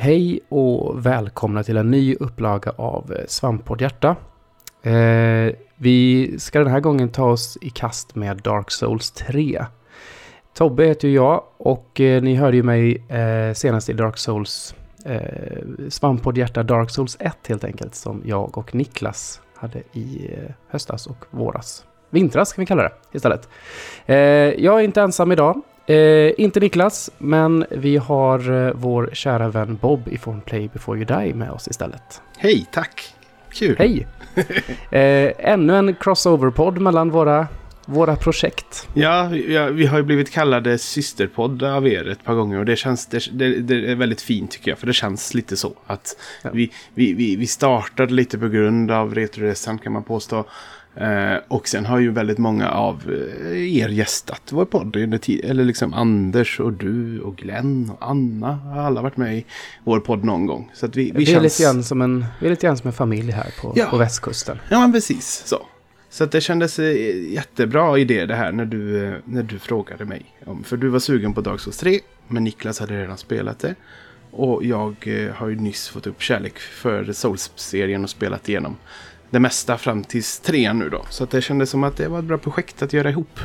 Hej och välkomna till en ny upplaga av Svamppodd Hjärta. Eh, vi ska den här gången ta oss i kast med Dark Souls 3. Tobbe heter ju jag och eh, ni hörde ju mig eh, senast i Dark Souls eh, Svamppodd Hjärta Dark Souls 1 helt enkelt som jag och Niklas hade i eh, höstas och våras. Vintras kan vi kalla det istället. Eh, jag är inte ensam idag. Eh, inte Niklas, men vi har eh, vår kära vän Bob ifrån Play Before You Die med oss istället. Hej, tack! Kul! Hej! Eh, ännu en crossover-podd mellan våra, våra projekt. Ja, ja, vi har ju blivit kallade systerpodd av er ett par gånger och det känns det, det, det är väldigt fint tycker jag. För det känns lite så att Ja. vi, vi, vi, vi startade lite på grund av Retroresan kan man påstå. Eh, och sen har ju väldigt många av eh, er gästat vår podd. under Eller liksom Anders och du och Glenn och Anna har alla varit med i vår podd någon gång. Så vi, vi Vi, är känns... lite grann som en, vi är lite grann som en familj här på, Ja. på västkusten. Ja, men precis så. Så det kändes eh, jättebra idé det här när du, när du frågade mig. För du var sugen på Dark Souls 3, men Niklas hade redan spelat det. Och jag har ju nyss fått upp kärlek för Souls-serien och spelat igenom det mesta fram tills trean nu då. Så att det kändes som att det var ett bra projekt att göra ihop.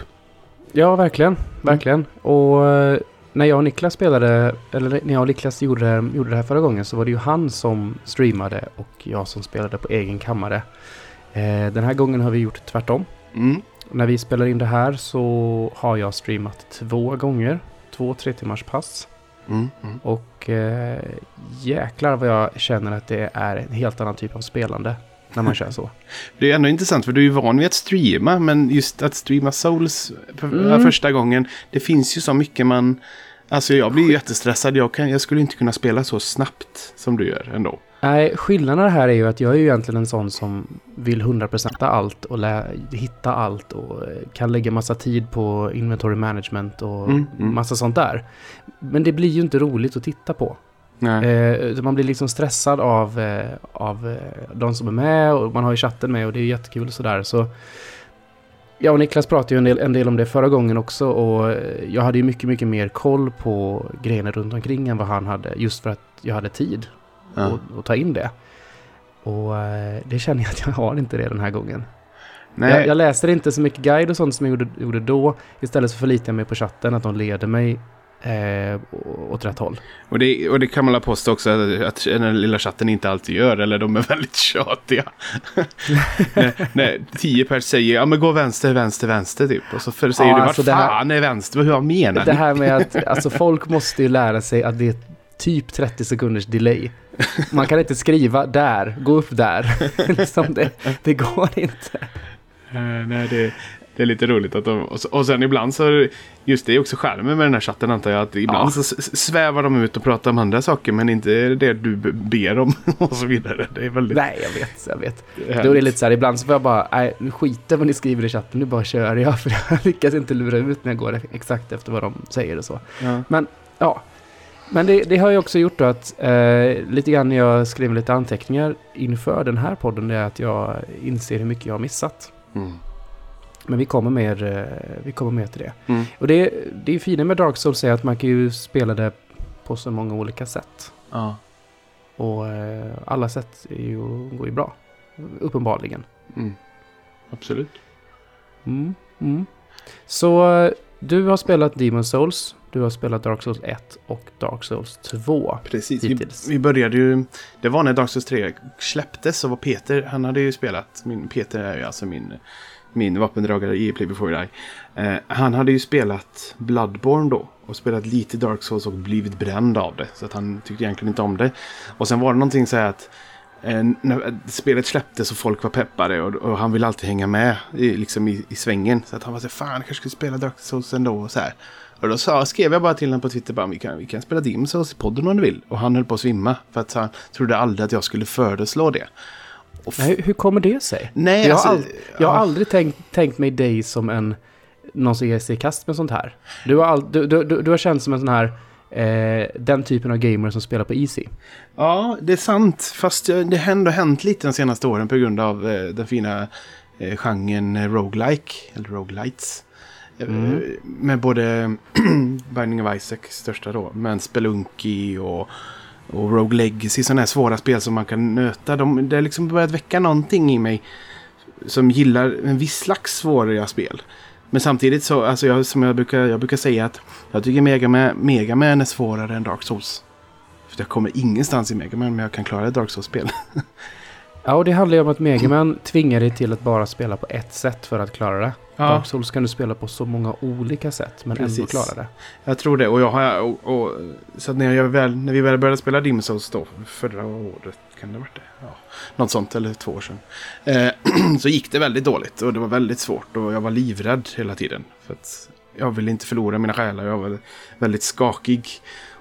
Ja, verkligen. Verkligen. Och eh, när jag och Niklas spelade, eller när jag och Niklas gjorde, gjorde det här förra gången så var det ju han som streamade och jag som spelade på egen kammare. Eh, den här gången har vi gjort tvärtom. Mm. När vi spelar in det här så har jag streamat två gånger. Två tre timmars pass. Mm. Mm. Och eh, jäklar vad jag känner att det är en helt annan typ av spelande när man kör så. Det är ändå intressant för du är ju van vid att streama. Men just att streama Souls för, Mm. första gången. Det finns ju så mycket man... Alltså jag blir ju jättestressad. Jag, kan, jag skulle inte kunna spela så snabbt som du gör ändå. Nej, skillnaden här är ju att jag är ju egentligen en sån som vill 100% allt och lä- hitta allt och eh, kan lägga massa tid på inventory management och Mm, mm. massa sånt där. Men det blir ju inte roligt att titta på. Eh, man blir liksom stressad av, eh, av eh, de som är med och man har ju chatten med och det är jättekul och sådär. Så jag och Niklas pratade ju en del, en del om det förra gången också och eh, jag hade ju mycket, mycket mer koll på grejerna runt omkring än vad han hade just för att jag hade tid Ja. och, och ta in det. Och eh, det känner jag att jag har inte det den här gången. Nej. Jag, jag läser inte så mycket guide och sånt som jag gjorde, gjorde då. Istället så förlitar jag mig på chatten, att de leder mig eh, åt rätt håll. Och, det, och det kan man påstå också att, att den lilla chatten inte alltid gör. Eller de är väldigt tjatiga. när, när tio pers säger ja men gå vänster, vänster, vänster typ. Och så för, säger Ja, du alltså här- fan är vänster? Hur menar Det här med att alltså, folk måste ju lära sig att det är typ 30 sekunders delay. Man kan inte skriva där, gå upp där. liksom det, det går inte. Eh, nej, det, det är lite roligt att de... Och, sen ibland så... Just det är också skärmen med den här chatten antar jag. Att ibland Ja. så svävar de ut och pratar om andra saker. Men inte det du ber om och så vidare. Det är väldigt... Nej, jag vet, jag vet. Då är det lite så här, ibland så får jag bara, nej, nu skiter vad ni skriver i chatten, nu bara kör jag. För jag lyckas inte lura ut när jag går exakt efter vad de säger och så. Ja. Ja, men det, det har ju också gjort då att eh, lite grann när jag skriver lite anteckningar inför den här podden, det är att jag inser hur mycket jag har missat. Mm. Men vi kommer mer, eh, vi kommer mer till det. Mm. Och det, det är fina med Dark Souls är att man kan ju spela det på så många olika sätt. Ja. Och eh, alla sätt är ju, går ju bra. Uppenbarligen. Mm. Absolut. Mm, mm. Så eh, du har spelat Demon Souls, du har spelat Dark Souls 1 och Dark Souls 2. Precis. Vi, vi började ju... Det var när Dark Souls 3 släpptes så var Peter, han hade ju spelat, min, Peter är ju alltså min, min vapendragare i Play Before You Die. Eh, han hade ju spelat Bloodborne då och spelat lite Dark Souls och blivit bränd av det. Så att han tyckte egentligen inte om det. Och sen var det någonting så här att eh, när spelet släpptes och folk var peppade och, och han ville alltid hänga med i, liksom i, i svängen. Så att han var så här, fan jag kanske skulle spela Dark Souls ändå och så här. Och då sa, skrev jag bara till honom på Twitter, bara, vi, kan, vi kan spela Dim Souls i podden om du vill. Och han höll på att svimma för att han trodde aldrig att jag skulle föreslå det. Nej, hur kommer det sig? Nej, jag, alltså, har ald- jag har ja. aldrig tänkt, tänkt mig dig som en någon som ger sig i kast med sånt här. Du har, all, du, du, du, du har känt som en sån här eh, den typen av gamer som spelar på Easy. Ja, det är sant. Fast det har ändå hänt lite de senaste åren på grund av eh, den fina eh, genren eh, roguelike, eller roguelites. Eh, Mm. Med både Binding of Isaac, största då, men Spelunky och och Rogue Legacy, sådana här svåra spel som man kan nöta. De, det har liksom börjat väcka någonting i mig som gillar en viss slags svåra spel. Men samtidigt så, alltså jag, som jag brukar, jag brukar säga att jag tycker Mega Man, Mega Man är svårare än Dark Souls. För jag kommer ingenstans i Mega Man men jag kan klara ett Dark Souls-spel. Ja, och det handlar ju om att Megaman tvingar dig till att bara spela på ett sätt för att klara det. Ja. Dark Souls kan du spela på så många olika sätt men ändå Precis. klara det. Jag tror det. Och jag har, och, och, så när, jag väl, när vi väl började spela Demon's Souls då, förra året, kan det ha varit det? Ja, något sånt, eller två år sedan. Eh, så gick det väldigt dåligt och det var väldigt svårt och jag var livrädd hela tiden. För att jag ville inte förlora mina själar, jag var väldigt skakig.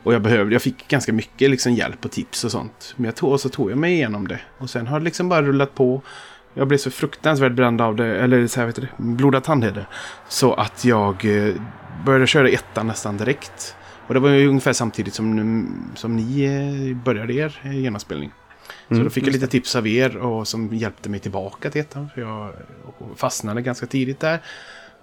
Och jag behövde, jag fick ganska mycket liksom hjälp och tips och sånt. Men jag tog, och så tog jag mig igenom det. Och sen har det liksom bara rullat på. Jag blev så fruktansvärt bränd av det, eller så här vet du det, blodad tandheder. Så att jag eh, började köra ettan nästan direkt. Och det var ju ungefär samtidigt som, som ni eh, började er genomspelning. Så Mm, då fick jag lite tips av er och som hjälpte mig tillbaka till ettan. För jag fastnade ganska tidigt där.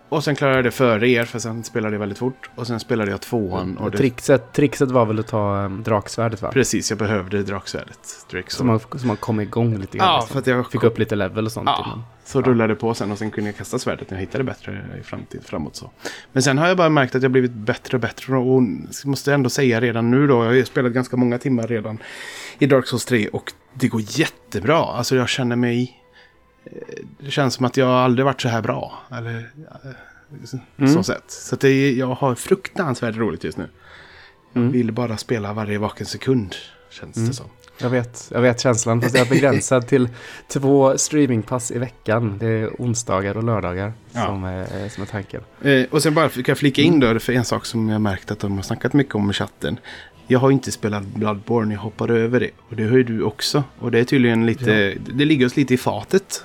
Och sen klarade jag det före er för sen spelade jag väldigt fort. Och sen spelade jag tvåan. Och Och det, trixet, trixet var väl att ta um, draksvärdet va? precis, jag behövde draksvärdet. Drake Så man, så man kom igång lite grann. Ja, liksom. för att jag Fick upp lite level och sånt. Ja, innan. så rullade det på sen och sen kunde jag kasta svärdet när jag hittade bättre i framtid, framåt så. Men sen har jag bara märkt att jag blivit bättre och bättre och måste ändå säga redan nu då, jag har spelat ganska många timmar redan i Dark Souls 3 och det går jättebra. Alltså jag känner mig, det känns som att jag aldrig varit så här bra. Eller eh, Mm. så sätt. Så att det, jag har fruktansvärt roligt just nu. Jag Mm. vill bara spela varje vaken sekund, känns Mm. det som. Jag vet, jag vet känslan. Fast jag är begränsad till två streamingpass i veckan. Det är onsdagar och lördagar Ja. som, är, som är tanken. Eh, och sen bara kan jag flika in då för en sak som jag märkt att de har snackat mycket om i chatten. Jag har inte spelat Bloodborne, jag hoppar över det. Och det har ju du också. Och det är tydligen lite, det ligger oss lite i fatet.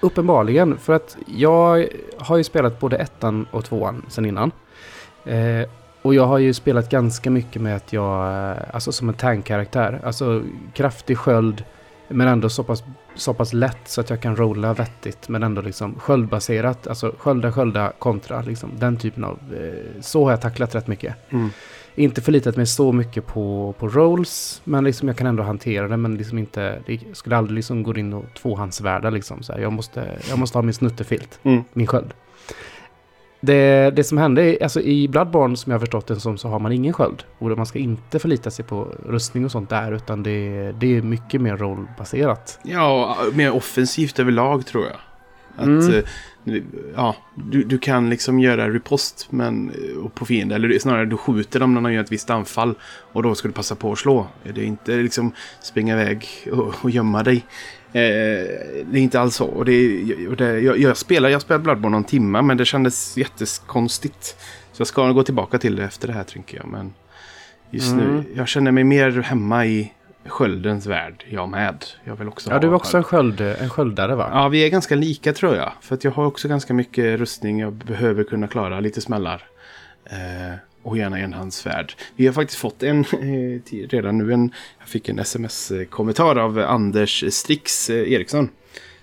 Uppenbarligen, för att jag har ju spelat både ettan och tvåan sen innan. Eh, och jag har ju spelat ganska mycket med att jag, eh, alltså som en tankkaraktär. Alltså kraftig sköld, men ändå så pass, så pass lätt så att jag kan rolla vettigt. Men ändå liksom sköldbaserat, alltså skölda, skölda, kontra. Liksom den typen av, eh, så har jag tacklat rätt mycket. Mm. Inte förlitat mig så mycket på, på rolls, men liksom jag kan ändå hantera det. Men liksom inte, det skulle aldrig liksom gå in och tvåhandsvärda liksom. Så här, jag, måste, jag måste ha min snuttefilt, Mm. min sköld. Det, det som hände, alltså i Bloodborne som jag har förstått det som, så har man ingen sköld. Och man ska inte förlita sig på rustning och sånt där, utan det, det är mycket mer rollbaserat. Ja, mer offensivt överlag tror jag. Att, Mm. Ja, du, du kan liksom göra ripost men, på fiender. Eller snarare du skjuter dem när de gör ett visst anfall. Och då ska du passa på att slå. Det är inte liksom springa iväg och, och gömma dig. Eh, det är inte alls så. Och det, och det, jag, jag spelar jag spelar Bloodborne någon timma men det kändes jättekonstigt. Så jag ska gå tillbaka till det efter det här tänker jag. Men just Mm. nu, jag känner mig mer hemma i sköldens värld. Jag med. Jag vill också Ja, ha du är också en, sköld, en sköldare va? Ja, vi är ganska lika tror jag. För att jag har också ganska mycket rustning. Jag behöver kunna klara lite smällar. Eh, och gärna enhandsvärd. Vi har faktiskt fått en, eh, redan nu en, jag fick en sms-kommentar av Anders Strix eh, Eriksson.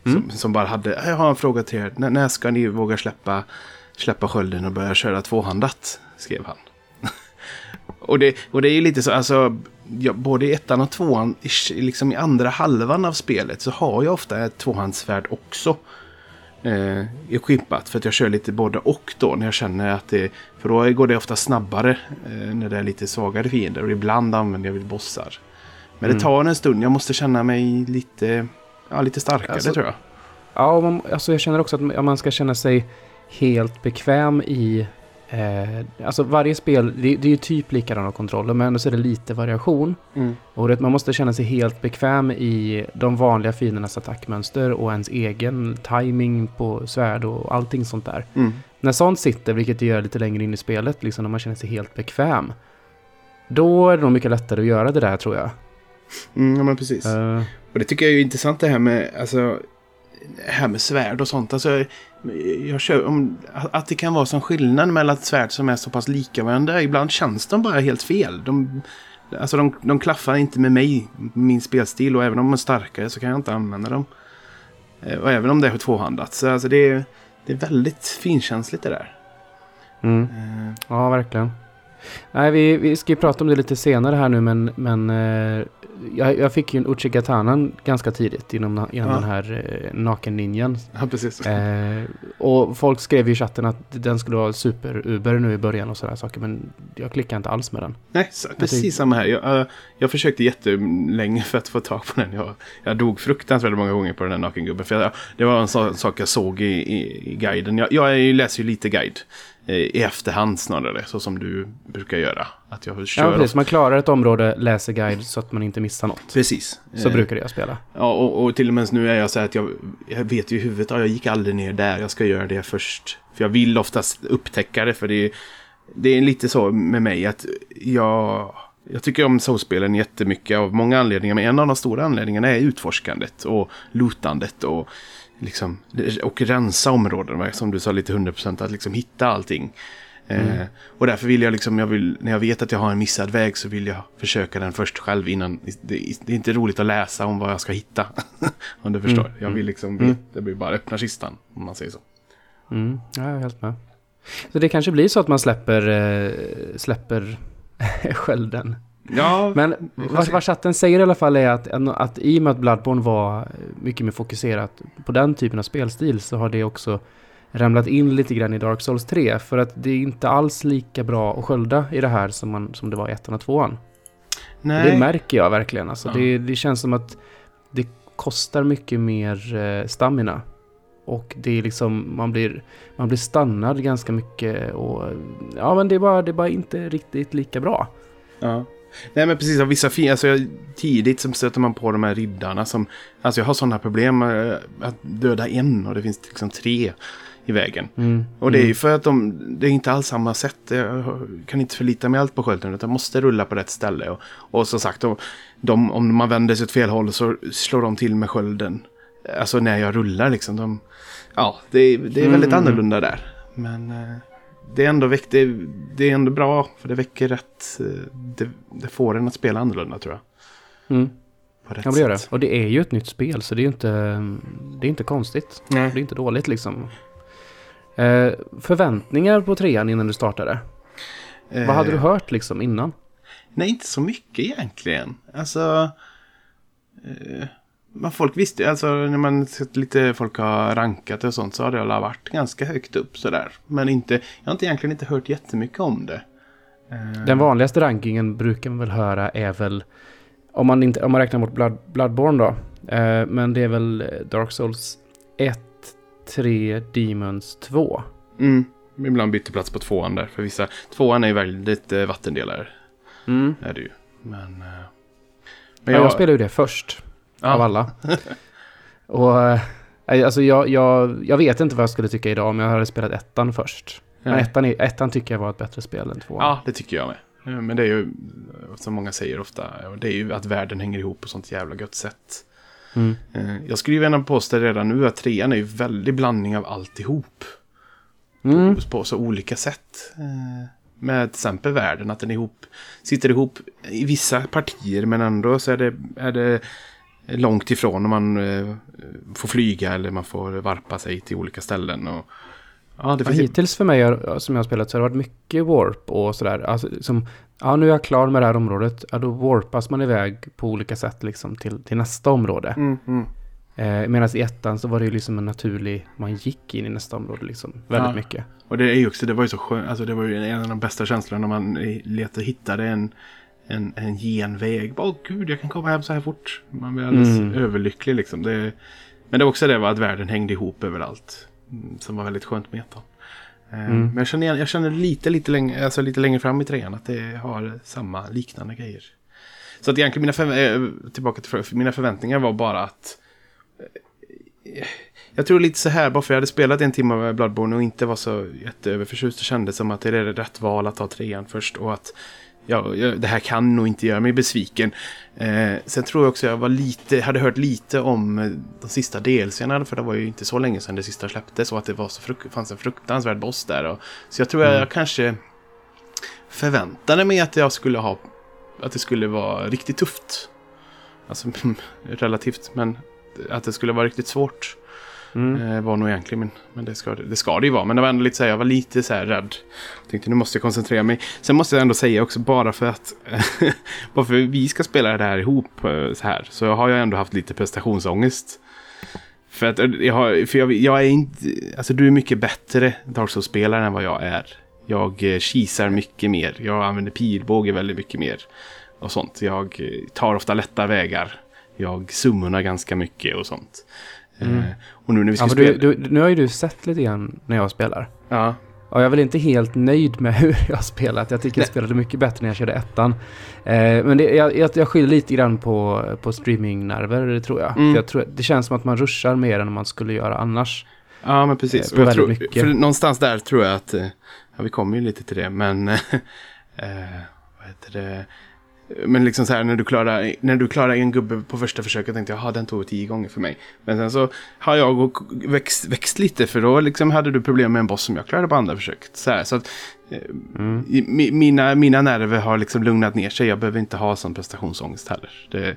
Som, som bara hade, jag har en fråga till er. N- när ska ni våga släppa, släppa skölden och börja köra tvåhandat? Skrev han. och, det, och det är ju lite så, alltså, ja, både i ettan och tvåan, liksom i andra halvan av spelet så har jag ofta ett tvåhandsvärd också. Eh, equippat för att jag kör lite både och då när jag känner att det, för då går det ofta snabbare eh, när det är lite svagare fiender och ibland använder jag vid bossar. Men det Mm. tar en stund, jag måste känna mig lite, ja, lite starkare Alltså, tror jag. Ja, man, alltså jag känner också att man ska känna sig helt bekväm i... Eh, alltså varje spel, det, det är ju typ likadana kontroller, men ändå så är det lite variation. Mm. Och det, man måste känna sig helt bekväm i de vanliga fiendernas attackmönster och ens egen timing på svärd och allting sånt där. Mm. När sånt sitter, vilket det gör lite längre in i spelet, liksom när man känner sig helt bekväm. Då är det nog mycket lättare att göra det där tror jag. Mm, ja, men precis. Eh, Och det tycker jag är intressant det här med, alltså, här med svärd och sånt. Alltså, jag kör, om, att det kan vara som skillnad mellan ett svärd som är så pass lika varandra. Ibland känns de bara helt fel. De, alltså de, de klaffar inte med mig, min spelstil. Och även om de är starkare så kan jag inte använda dem. Eh, Och även om det är tvåhandat. Så alltså det, är, det är väldigt finkänsligt det där. mm. Eh, Ja, verkligen. Nej, vi, vi ska ju prata om det lite senare här nu, men, men eh, jag, jag fick ju en Uchigatanan ganska tidigt inom, inom Ja. den här eh, naken-ninjan. Ja, precis. Eh, och folk skrev i chatten att den skulle vara super-uber nu i början och sådana saker, men jag klickar inte alls med den. Nej, så, precis tycker- samma här. Jag, äh, jag försökte jättelänge för att få tag på den. Jag, jag dog fruktansvärt många gånger på den här nakengubben. För jag, det var en sån sak jag såg i, i, i guiden. Jag, jag läser ju lite guide. Eh, I efterhand snarare, så som du brukar göra. Att jag kör Ja, precis. Man klarar ett område, läser guide så att man inte missar något. Precis. Så Eh, brukar jag spela. Ja, och, och till och med nu är jag så här att jag, jag vet ju i huvudet att jag gick aldrig ner där. Jag ska göra det först. För jag vill oftast upptäcka det. För det är, det är lite så med mig att jag, jag tycker om Souls-spelen jättemycket av många anledningar. Men en av de stora anledningarna är utforskandet och lootandet och liksom och rensa områden. Som du sa lite 100% att liksom hitta allting. Eh, och därför vill jag liksom, jag vill, när jag vet att jag har en missad väg så vill jag försöka den först själv innan. Det, det är inte roligt att läsa om vad jag ska hitta. om du förstår. Jag vill liksom, Mm. det blir bara öppna kistan om man säger så. Mm, ja, jag är helt med. Så det kanske blir så att man släpper, eh, släpper skölden. Ja, Men vad, vad chatten säger i alla fall är att, att i och med att Bloodborne var mycket mer fokuserat på den typen av spelstil så har det också ramlat in lite grann i Dark Souls 3. För att det är inte alls lika bra att skölda i det här som, man, som det var i ettan och tvåan. nej. Det märker jag verkligen. Alltså, Ja. det, det känns som att det kostar mycket mer eh, stamina. Och det är liksom, man blir, man blir stannad ganska mycket och ja men det är bara, det är bara inte riktigt lika bra. Ja. Nej men precis, av vissa fin- alltså jag, tidigt så stöter man på de här riddarna som, alltså jag har sådana problem med att döda en och det finns liksom tre i vägen. Mm. Och det är ju för att de, det är inte alls samma sätt. Jag kan inte förlita mig allt på skölden utan måste rulla på rätt ställe. Och, och som sagt, de, de, om man vänder sig åt fel håll så slår de till med skölden. Alltså när jag rullar liksom. De, ja, det, det är väldigt Mm. annorlunda där. Men eh, det är ändå väck, det, det är ändå bra för det väcker rätt. eh, Det, det får en att spela annorlunda tror jag. Mm. På rätt Ja, det gör det. Och det är ju ett nytt spel så det är ju inte, det är inte konstigt. Det är Nej. inte dåligt liksom. Eh, förväntningar på trean innan du startade? Vad hade du Eh, hört liksom innan? Nej, inte så mycket egentligen. Alltså... Eh, men folk visste alltså när man sett lite folk har rankat och sånt så har det alla varit ganska högt upp sådär. Men inte, jag har inte egentligen inte hört jättemycket om det. Eh, Den vanligaste rankingen brukar man väl höra är väl, om man, inte, om man räknar bort Blood, Bloodborne då, eh, men det är väl eh, Dark Souls 1, 3, Demons 2. Mm, ibland byter plats på tvåan där. För vissa, tvåan är ju väldigt eh, vattendelare. Mm. Är det ju. Men... Eh, Men jag, spelar ju det först, av ja, alla. Och eh, alltså jag, jag, jag vet inte vad jag skulle tycka idag om jag hade spelat ettan först. Men ettan, är, ettan tycker jag var ett bättre spel än tvåan. Ja, det tycker jag med. Eh, Men det är ju, som många säger ofta, och det är ju att världen hänger ihop på sånt jävla gött sätt. Mm. Eh, Jag skulle ju gärna påstå redan nu att trean är ju väldigt blandning av alltihop. Mm. På så olika sätt. Eh, Med till exempel världen, att den är ihop, sitter ihop i vissa partier men ändå så är det, är det långt ifrån om man eh, får flyga eller man får varpa sig till olika ställen. Och, ja, det Ja, finns ju- hittills för mig har- som jag har spelat så har det varit mycket warp och sådär. Alltså, som, ja, nu är jag klar med det här området. Ja, då warpas man iväg på olika sätt liksom till, till nästa område. Mm, mm. Eh, Medan i ettan så var det ju liksom en naturlig, man gick in i nästa område liksom. Väldigt Ja. mycket. Och det är ju också, det var ju så skönt, alltså det var ju en av de bästa känslorna när man eh, letade och hittade en, en, en genväg. Åh gud, jag kan komma hem så här fort. Man blir alldeles Mm. överlycklig liksom. Det, men det var också det var att världen hängde ihop överallt. mm, Som var väldigt skönt med ettan. Eh, Mm. Men jag känner, jag känner lite, lite, längre, alltså lite längre fram i trean att det har samma liknande grejer. Så att egentligen mina, förvä- eh, tillbaka till för, mina förväntningar var bara att eh, jag tror lite så här, bara för jag hade spelat en timme med Bloodborne och inte var så jätteöverförtjust. Det kändes som att det är rätt val att ta trean först och att ja, det här kan nog inte göra mig besviken. Eh, sen tror jag också jag var lite, hade hört lite om eh, de sista delserna för det var ju inte så länge sedan det sista släpptes och att det var så fanns en fruktansvärd boss där. Och, så jag tror jag, Mm. jag kanske förväntade mig att jag skulle ha, att det skulle vara riktigt tufft. Alltså relativt, men att det skulle vara riktigt svårt. Mm. Eh, var nog egentligen min. Men det ska, det ska det ju vara. Men det var ändå lite så här, jag var lite så här rädd. Jag tänkte nu måste jag koncentrera mig. Sen måste jag ändå säga också bara för att bara för att vi ska spela det här ihop eh, så här. Så har jag ändå haft lite prestationsångest. För att eh, jag, har, för jag, jag är inte, alltså du är mycket bättre Dark Souls-spelare än vad jag är. Jag kisar mycket mer. Jag använder pilbåge väldigt mycket mer. Och sånt. Jag tar ofta lätta vägar. Jag summonar ganska mycket och sånt. Mm. Eh, och nu när vi ska Ja, för du, spela... du, nu har ju du sett lite grann när jag spelar. Ja. Och jag är väl inte helt nöjd med hur jag har spelat. Jag tycker jag spelade mycket bättre när jag körde ettan. Eh, men det, jag, jag, jag skyller lite grann på, på streamingnerver tror jag. Mm. För jag tror, det känns som att man ruschar mer än man skulle göra annars. Ja, men precis. Eh, jag tror, mycket. För någonstans där tror jag att, eh, ja vi kommer ju lite till det, men, eh, vad heter det? Men liksom så här när du klarar, när du klarar en gubbe på första försöket tänkte jag, jaha den tog tio gånger för mig. Men sen så har jag växt, växt lite för då liksom hade du problem med en boss som jag klarade på andra försöket. Så, här, så att eh, Mm. mi- mina, mina nerver har liksom lugnat ner sig. Jag behöver inte ha sån prestationsångest heller. Det,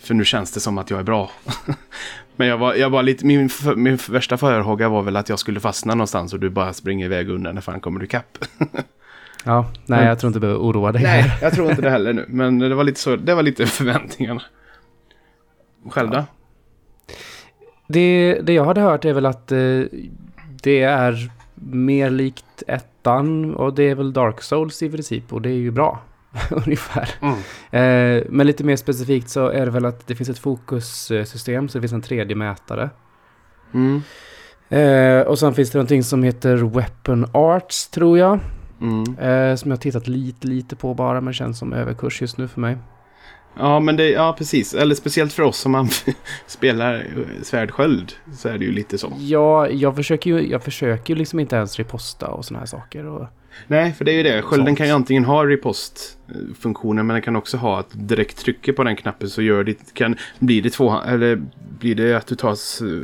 för nu känns det som att jag är bra. Men jag var, jag var lite, min, min värsta farhåga var väl att jag skulle fastna någonstans och du bara springer iväg undan när fan kommer du kapp. Ja, nej Men- jag tror inte du behöver oroa dig. Nej, jag tror inte det heller nu. Men det var lite så, det var lite förväntningarna. Själv då? Det, det jag hade hört är väl att eh, det är mer likt ettan och det är väl Dark Souls i princip och det är ju bra. Ungefär. Mm. Eh, men lite mer specifikt så är det väl att det finns ett fokussystem så det finns en 3D-mätare. Mm. Eh, och sen finns det någonting som heter Weapon Arts tror jag. Mm. Eh, som jag tittat lite, lite på bara men känns som överkurs just nu för mig. Ja, men det, ja precis. Eller speciellt för oss som man spelar eh, svärdsköld så är det ju lite så. Ja, jag försöker ju, jag försöker ju liksom inte ens reposta och såna här saker. Och, Nej, för det är ju det. Skölden Sånt. kan ju antingen ha repost-funktionen men den kan också ha att direkt trycker på den knappen så gör det, kan, blir det två, eller blir det att du tar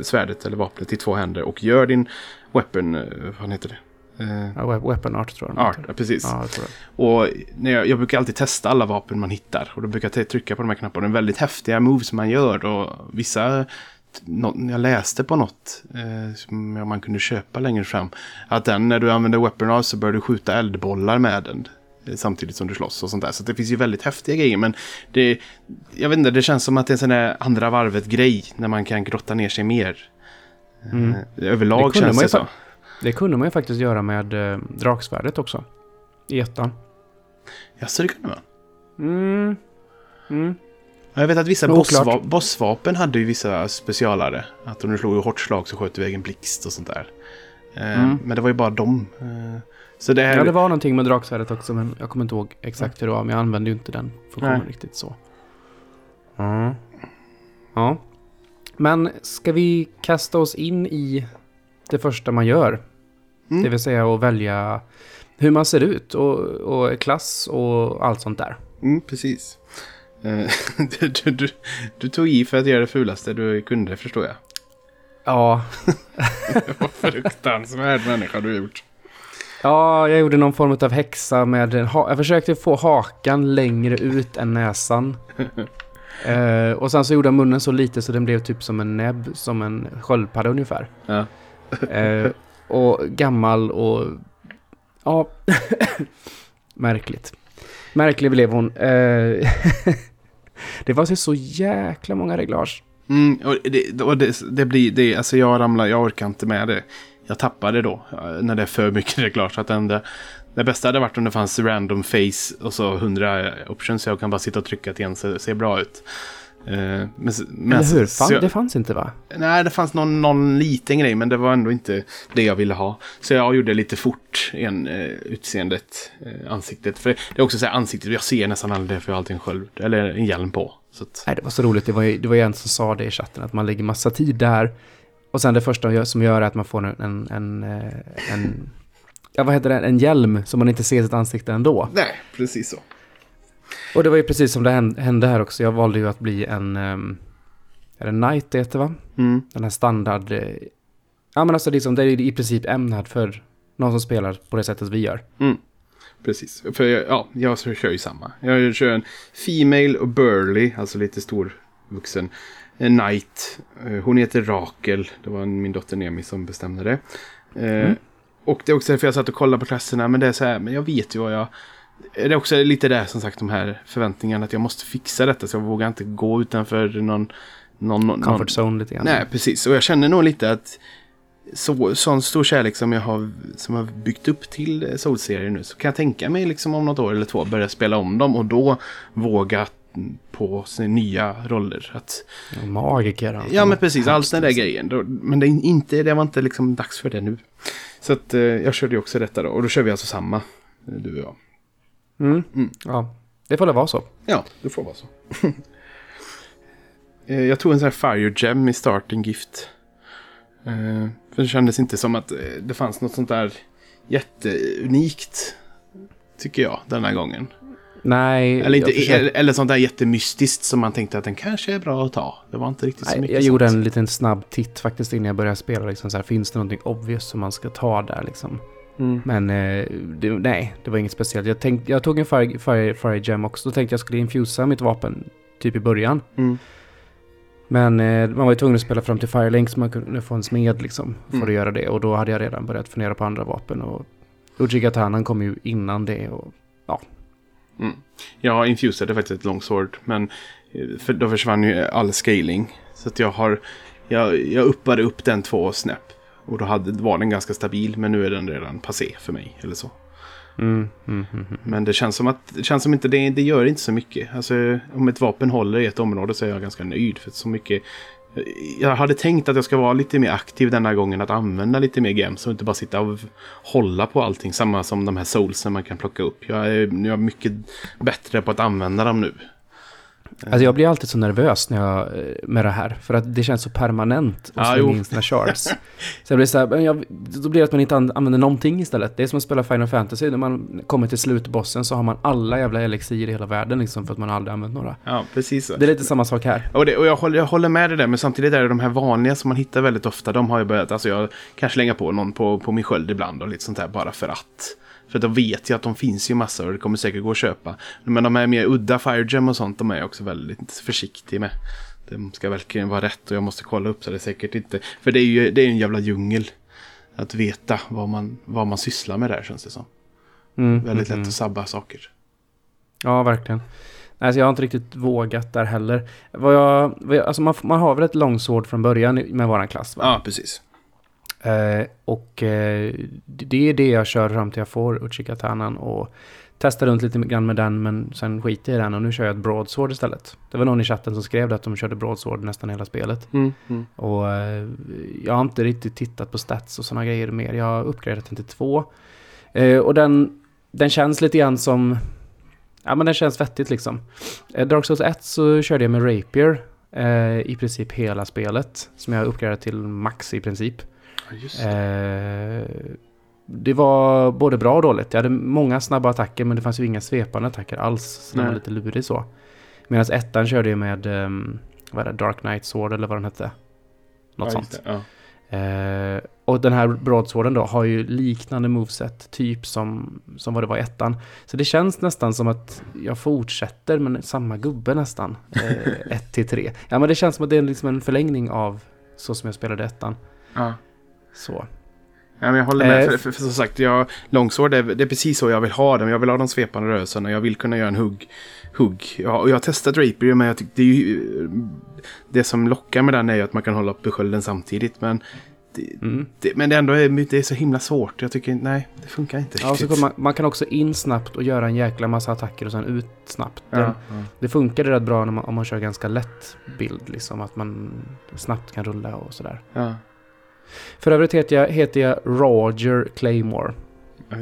svärdet eller vapnet i två händer och gör din weapon, eh, vad heter det? Eh, ja, we- weapon Art tror jag art, ja, precis. Ja, jag det. Och när jag, jag brukar alltid testa alla vapen man hittar. Och då brukar jag trycka på de här knapparna. Det är väldigt häftiga moves man gör. Och vissa... Nå, jag läste på något eh, som man kunde köpa längre fram. Att den, när du använder weapon Art så bör du skjuta eldbollar med den. eh, Samtidigt som du slåss och sånt där. Så det finns ju väldigt häftiga grejer. Men det, jag vet inte, det känns som att det är en sån där andra varvet-grej. När man kan grotta ner sig mer. Mm. Eh, Det överlag kunde känns det så. Det kunde man ju faktiskt göra med eh, draksvärdet också. I ettan. Ja, så det kunde man. Mm. Mm. Ja, Jag vet att vissa bossva bossvapen hade ju vissa specialare. Att om du slog hårt slag så sköt du iväg en blixt och sånt där. Eh, Mm. Men det var ju bara dem. Eh, så det här... Ja, det var någonting med draksvärdet också, men jag kommer inte ihåg exakt hur det var. Men jag använde ju inte den funktionen Nej. riktigt så. Mm. Ja. Men ska vi kasta oss in i det första man gör? Mm. Det vill säga att välja hur man ser ut och, och klass och allt sånt där. Mm, precis. Eh, du, du, du, du tog i för att göra det fulaste du kunde, förstår jag. Ja, Vad fruktansvärd människa du har gjort. Ja, jag gjorde någon form av häxa med Jag försökte få hakan längre ut än näsan. eh, och sen så gjorde jag munnen så lite så den blev typ som en näbb, som en sköldpadda ungefär. Ja. Eh, och gammal och... Ja, märkligt. Märklig blev hon. Eh, det var så jäkla många reglage. Mm, och det, och det, det blir det, alltså jag ramlar, jag orkar inte med det. Jag tappade då, eh, när det är för mycket reglage. Att den, det, det bästa hade varit om det fanns random face och så 100 options så jag kan bara sitta och trycka till en så det ser bra ut. Eh, men, men Eller hur? Fan, jag- det fanns inte va? Nej, det fanns någon, någon liten grej, men det var ändå inte det jag ville ha. Så jag gjorde lite fort en eh, utseendet, eh, ansiktet. För det är också så här ansiktet, jag ser nästan aldrig det för jag har alltid en sköld, eller en hjälm på. Att, Nej, det var så roligt. Det var ju, det var ju en som sa det i chatten, att man lägger massa tid där. Och sen det första som gör är att man får en, en, en, en ja vad heter det, en hjälm som man inte ser sitt ansikte ändå. nej, precis så. Och det var ju precis som det hän- hände här också. Jag valde ju att bli en, um, är det Knight det heter va? Mm. Den här standard, eh, ja men alltså liksom det är i princip ämnad för någon som spelar på det sättet vi gör. Precis, för jag, ja, jag kör ju samma. Jag kör en Female och Burly, alltså lite stor vuxen. en knight. Eh, hon heter Rakel. Det var min dotter Nemi som bestämde det. Eh, Mm. Och det är också därför jag satt och kollade på klasserna. Men det är så här, men jag vet ju vad jag... Det är också lite där som sagt de här förväntningarna att jag måste fixa detta. Så jag vågar inte gå utanför någon... någon, någon Comfort zone lite grann. Nej, precis. Och jag känner nog lite att så, sån stor kärlek som jag har, som har byggt upp till Souls-serien nu så kan jag tänka mig liksom om något år eller två börja spela om dem och då våga på sina nya roller. Att, Magiker. ja men precis, allt den där grejen. Då, men det, är inte, det var inte liksom dags för det nu. Så att eh, jag körde ju också detta då och då kör vi alltså samma, du och jag. Mm. Mm. Ja, det får väl vara så. Ja, det får vara så. Eh, jag tog en sån här Fire Gem i starting gift. Eh, För det kändes inte som att eh, det fanns något sånt där jätteunikt. Tycker jag, den här gången. Nej, Eller, inte, jag, försökte- eller, sånt där jättemystiskt som man tänkte att den kanske är bra att ta. Det var inte riktigt så nej, mycket jag gjorde sånt. en liten snabb titt faktiskt innan jag började spela. Liksom, så här, finns det någonting obvious som man ska ta där liksom? Mm. Men eh, det, nej, det var inget speciellt. Jag, tänkte, jag tog en Fire, Fire, Fire Gem också. Då tänkte jag skulle infusa mitt vapen typ i början. Mm. Men eh, man var ju tvungen att spela fram till Firelink så man kunde få en smed liksom. För Mm. att göra det. Och då hade jag redan börjat fundera på andra vapen. Och Ujigatanan kom ju innan det. Och, Mm. Jag infusade faktiskt ett longsword. Men eh, för, då försvann ju all scaling. Så att jag har... Jag, jag uppade upp den två snäpp. Och då hade, var den ganska stabil. Men nu är den redan passé för mig. Eller så. mm, mm, mm, mm. Men det känns som att det känns som inte det, det gör inte så mycket. Alltså om ett vapen håller i ett område så är jag ganska nöjd. För så mycket... Jag hade tänkt att jag ska vara lite mer aktiv denna gången. Att använda lite mer gems och inte bara sitta och hålla på allting. Samma som de här soulsen man kan plocka upp. Jag är, jag är mycket bättre på att använda dem nu. Alltså jag blir alltid så nervös när jag, eh, med det här. För att det känns så permanent att slänga in sina shards. så jag blir så här, jag, då blir det att man inte an- använder någonting istället. Det är som att spela Final Fantasy. När man kommer till slutbossen så har man alla jävla elixir i hela världen liksom. För att man aldrig använt några. Ja, precis så. Det är lite samma sak här. Och, det, och jag, håller, jag håller med dig där, men samtidigt är det de här vanliga som man hittar väldigt ofta. De har ju börjat, alltså jag kan slänga på någon på, på min sköld ibland och lite sånt där bara för att. För då vet jag att de finns ju massor och det kommer säkert gå att köpa. Men de här mer udda Fire Gem och sånt, de är jag också väldigt försiktig med. De ska verkligen vara rätt och jag måste kolla upp så det är säkert inte. För det är ju det är en jävla djungel. Att veta vad man, vad man sysslar med där känns det som. Mm, Väldigt mm, lätt att sabba saker. Ja, verkligen. Nej, så jag har inte riktigt vågat där heller. Vad jag, vad jag, alltså man, man har väl ett longsword från början med våran klass va? Ja, precis. Eh, och eh, det är det jag kör fram till jag får Uchikatanan och testar runt lite grann med den men sen skiter jag i den och nu kör jag ett broadsword istället. Det var någon i chatten som skrev det att de körde broadsword nästan hela spelet. Mm, mm. Och eh, jag har inte riktigt tittat på stats och sådana grejer mer. Jag har uppgraderat den till två. Och den, den känns lite grann som... Ja men den känns vettigt liksom. Dark Souls 1 så körde jag med Rapier i princip hela spelet. Som jag uppgraderat till max i princip. Just det. Eh, det var både bra och dåligt. Jag hade många snabba attacker men det fanns ju inga svepande attacker alls. Så det var lite lurig så. Medan ettan körde jag med um, vad är det, Dark Knight Sword eller vad den hette. Något Ja, sånt. det. Ja. Eh, och den här broadsworden då har ju liknande moveset typ som, som vad det var i ettan. Så det känns nästan som att jag fortsätter med samma gubbe nästan. Eh, ett till tre. Ja men det känns som att det är liksom en förlängning av så som jag spelade ettan. Ja. Så. Ja, men jag håller med. Eh, för, för, för som sagt, jag, långsvård är, det är precis så jag vill ha dem. Jag vill ha de svepande rörelserna. Jag vill kunna göra en hugg. hugg. Ja, och jag har testat Rapier, men jag tycker det ju... Det som lockar med den är ju att man kan hålla uppe skölden samtidigt. Men det, Mm. det, men det, ändå är, det är så himla svårt. Jag tycker, nej, det funkar inte Ja, riktigt. man, man kan också in snabbt och göra en jäkla massa attacker och sen ut snabbt. Ja, ja. Det funkar rätt bra man, om man kör ganska lätt bild, liksom att man snabbt kan rulla och sådär. Ja. För övrigt heter jag, heter jag Roger Claymore.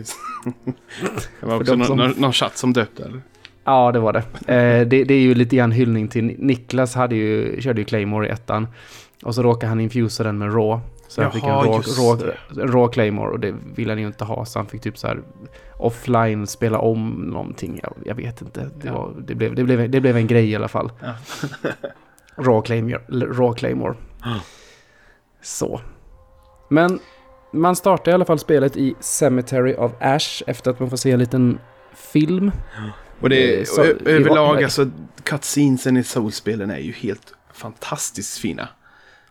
Det var också någon, som- någon, någon chatt som döpte eller? Ja, det var det. Eh, det. Det är ju lite grann hyllning till Niklas hade ju, körde ju Claymore i ettan. Och så råkade han infusa den med Raw. Så han fick en raw, en raw Claymore och det ville han ju inte ha. Så han fick typ så här offline spela om någonting. Jag, jag vet inte. Det, Ja. var, det, blev, det, blev, det blev en grej i alla fall. Ja. raw, Claymore, raw Claymore. Ja. Så. Men man startar i alla fall spelet i Cemetery of Ash efter att man får se en liten film. Och det Eh, så- överlag, alltså cutscenesen i Soul-spelen är ju helt fantastiskt fina.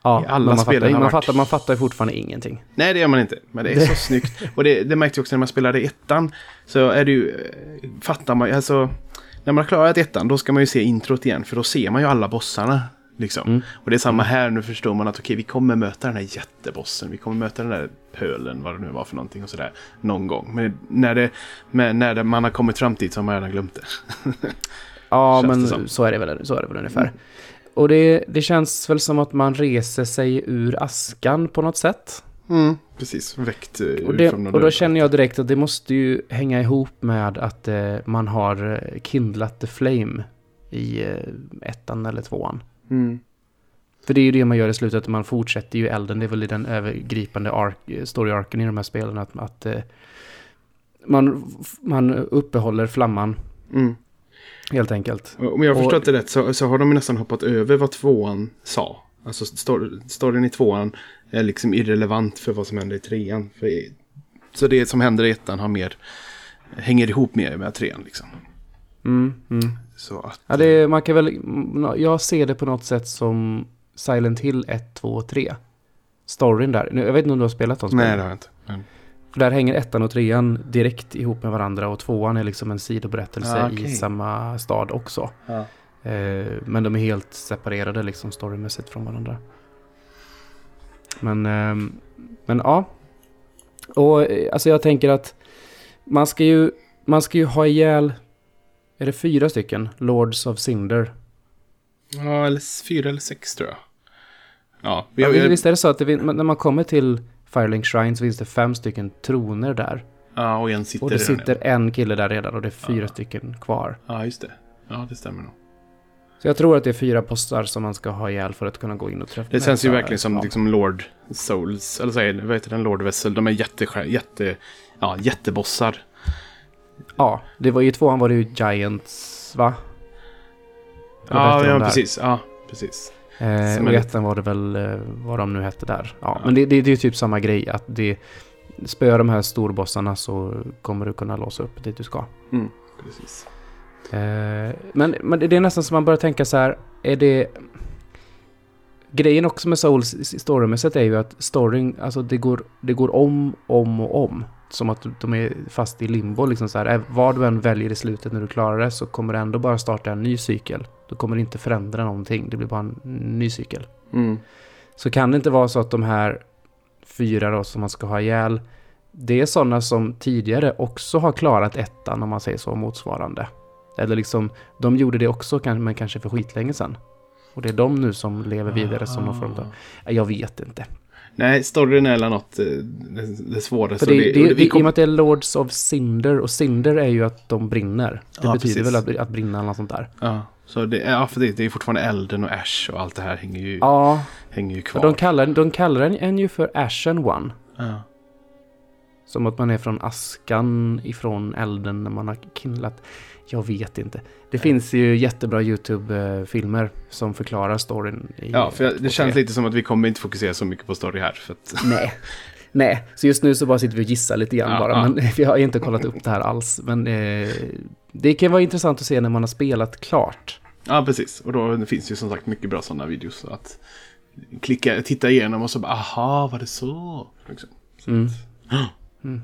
Ja, I alla man, fattar, man, varit- fattar, man fattar ju fortfarande ingenting. Nej, det gör man inte. Men det är så snyggt. Och det, det märkte jag också när man spelade ettan. Så är det ju, eh, fattar man alltså, när man har klarat ettan då ska man ju se introt igen. För då ser man ju alla bossarna. Liksom. Mm. Och det är samma här, nu förstår man att okej, vi kommer möta den här jättebossen. Vi kommer möta den där pölen, vad det nu var för någonting och sådär. Någon gång. Men när, det, men när det, man har kommit fram dit så har man redan glömt det. Ja, Känns men det så är det väl, så är det väl ungefär. Och det, det känns väl som att man reser sig ur askan på något sätt. Mm, precis, väckt eh, Och, det, och då känner jag direkt att det måste ju hänga ihop med att eh, man har eh, kindlat the flame i eh, ettan eller tvåan. Mm. För det är ju det man gör i slutet, man fortsätter ju elden. Det är väl i den övergripande ark, story-arken i de här spelen att, att eh, man, man uppehåller flamman Mm. helt enkelt. Om jag har förstått det rätt så, så har de nästan hoppat över vad tvåan sa. Alltså stor, storyn i tvåan är liksom irrelevant för vad som händer i trean. För, så det som händer i ettan har mer, hänger ihop mer med trean liksom. Mm, mm. Så att, Ja, det, man kan väl, jag ser det på något sätt som Silent Hill 1, 2 och 3. Storyn där. Nu, jag vet inte om du har spelat de spelen? nej, det har jag inte. Men, För där hänger ettan och trean direkt ihop med varandra och tvåan är liksom en sidoberättelse Ah, okej. i samma stad också. Eh, men de är helt separerade liksom storymässigt från varandra. Men, ehm, men ja. Och eh, alltså jag tänker att man ska ju, man ska ju ha ihjäl, är det fyra stycken? Lords of Cinder. ja, eller fyra eller sex tror jag. Ja, vi Ja, har, visst är det så att det, när man kommer till Firelink Shrine så finns det fem stycken troner där. ja, och en sitter Och det redan sitter en kille där redan och det är fyra Ja. stycken kvar. Ja, just det. Ja, det stämmer nog. Så jag tror att det är fyra bossar som man ska ha ihjäl för att kunna gå in och träffa. Det känns ju verkligen som ja. liksom Lord Souls, eller vad heter den, Lord Vessel. De är jätte, jätte, ja, jättebossar. Ja, det var i tvåan var det ju Giants, va? Ja, ja precis. Ja, precis. Eh, och ettan var det väl eh, vad de nu hette där. Ja, Ja. men det, det, det är ju typ samma grej att det spöar de här storbossarna så kommer du kunna låsa upp dit du ska. Mm, precis. Eh, men, men det är nästan som man börjar tänka så här, är det... Grejen också med Souls i- storymässigt är ju att storyn, alltså det går, det går om, om och om. Som att de är fast i limbo liksom så här. Vad du än väljer i slutet när du klarar det så kommer det ändå bara starta en ny cykel. Då kommer det inte förändra någonting, det blir bara en ny cykel. Mm. Så kan det inte vara så att de här fyra då som man ska ha ihjäl, det är sådana som tidigare också har klarat ettan om man säger så, motsvarande. Eller liksom, de gjorde det också men kanske för skitlänge sedan. Och det är de nu som lever vidare som någon form av... Nej, Jag vet inte. Nej, storyn är något eh, det, det svåraste. För det, det, det, och vi I och kom- med att det är Lords of Cinder, och Cinder är ju att de brinner. Det Ja, betyder precis. väl att, att brinna eller något sånt där. Ja, så det, ja, för det, det är fortfarande elden och ash och allt det här hänger ju, Ja, hänger ju kvar. de kallar, de kallar en, en ju för Ashen One. ja. Som att man är från askan ifrån elden när man har kindlat. Jag vet inte. Det finns ju jättebra YouTube-filmer som förklarar storyn. Ja, för det känns lite som att vi kommer inte fokusera så mycket på story här. För att, Nej. Nej, så just nu så bara sitter vi och gissar lite grann Ja, bara. ja. Men vi har inte kollat upp det här alls. Men eh, det kan vara intressant att se när man har spelat klart. ja, precis. Och då det finns ju som sagt mycket bra sådana videos. Så att klicka, titta igenom och så bara, aha, var det så? Liksom. Så Mm. att- Mm.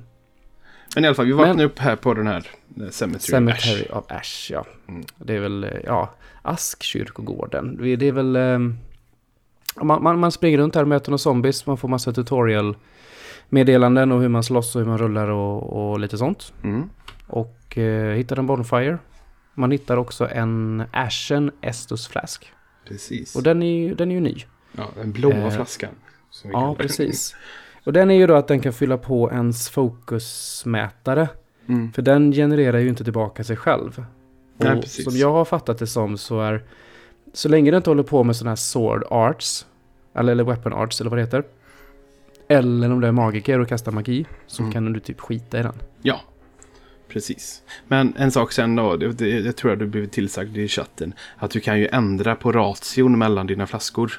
Men i alla fall, vi vaknar Men- upp här på den här eh, Cemetery, Cemetery Ash. of Ash, ja. Mm. Det är väl, eh, ja, Askkyrkogården. Det är väl... Eh, man, man, man springer runt här och möter några zombies, man får massa tutorial-meddelanden och hur man slåss och hur man rullar och, och lite sånt. Mm. Och eh, hittar en Bonfire. Man hittar också en Ashen Estus Flask. Precis. Och den är ju, den är ju ny. Ja, den blåa Eh, flaskan. Ja, precis. Och den är ju då att den kan fylla på ens fokusmätare. Mm. För den genererar ju inte tillbaka sig själv. Nej, Och precis. som jag har fattat det som så är så länge du inte håller på med sådana här sword arts eller, eller weapon arts eller vad det heter. Eller om det är magiker och kastar magi så Mm. kan du typ skita i den. Ja, precis. Men en sak sen då, det, det, det tror jag du blivit tillsagd i chatten. Att du kan ju ändra på ration mellan dina flaskor.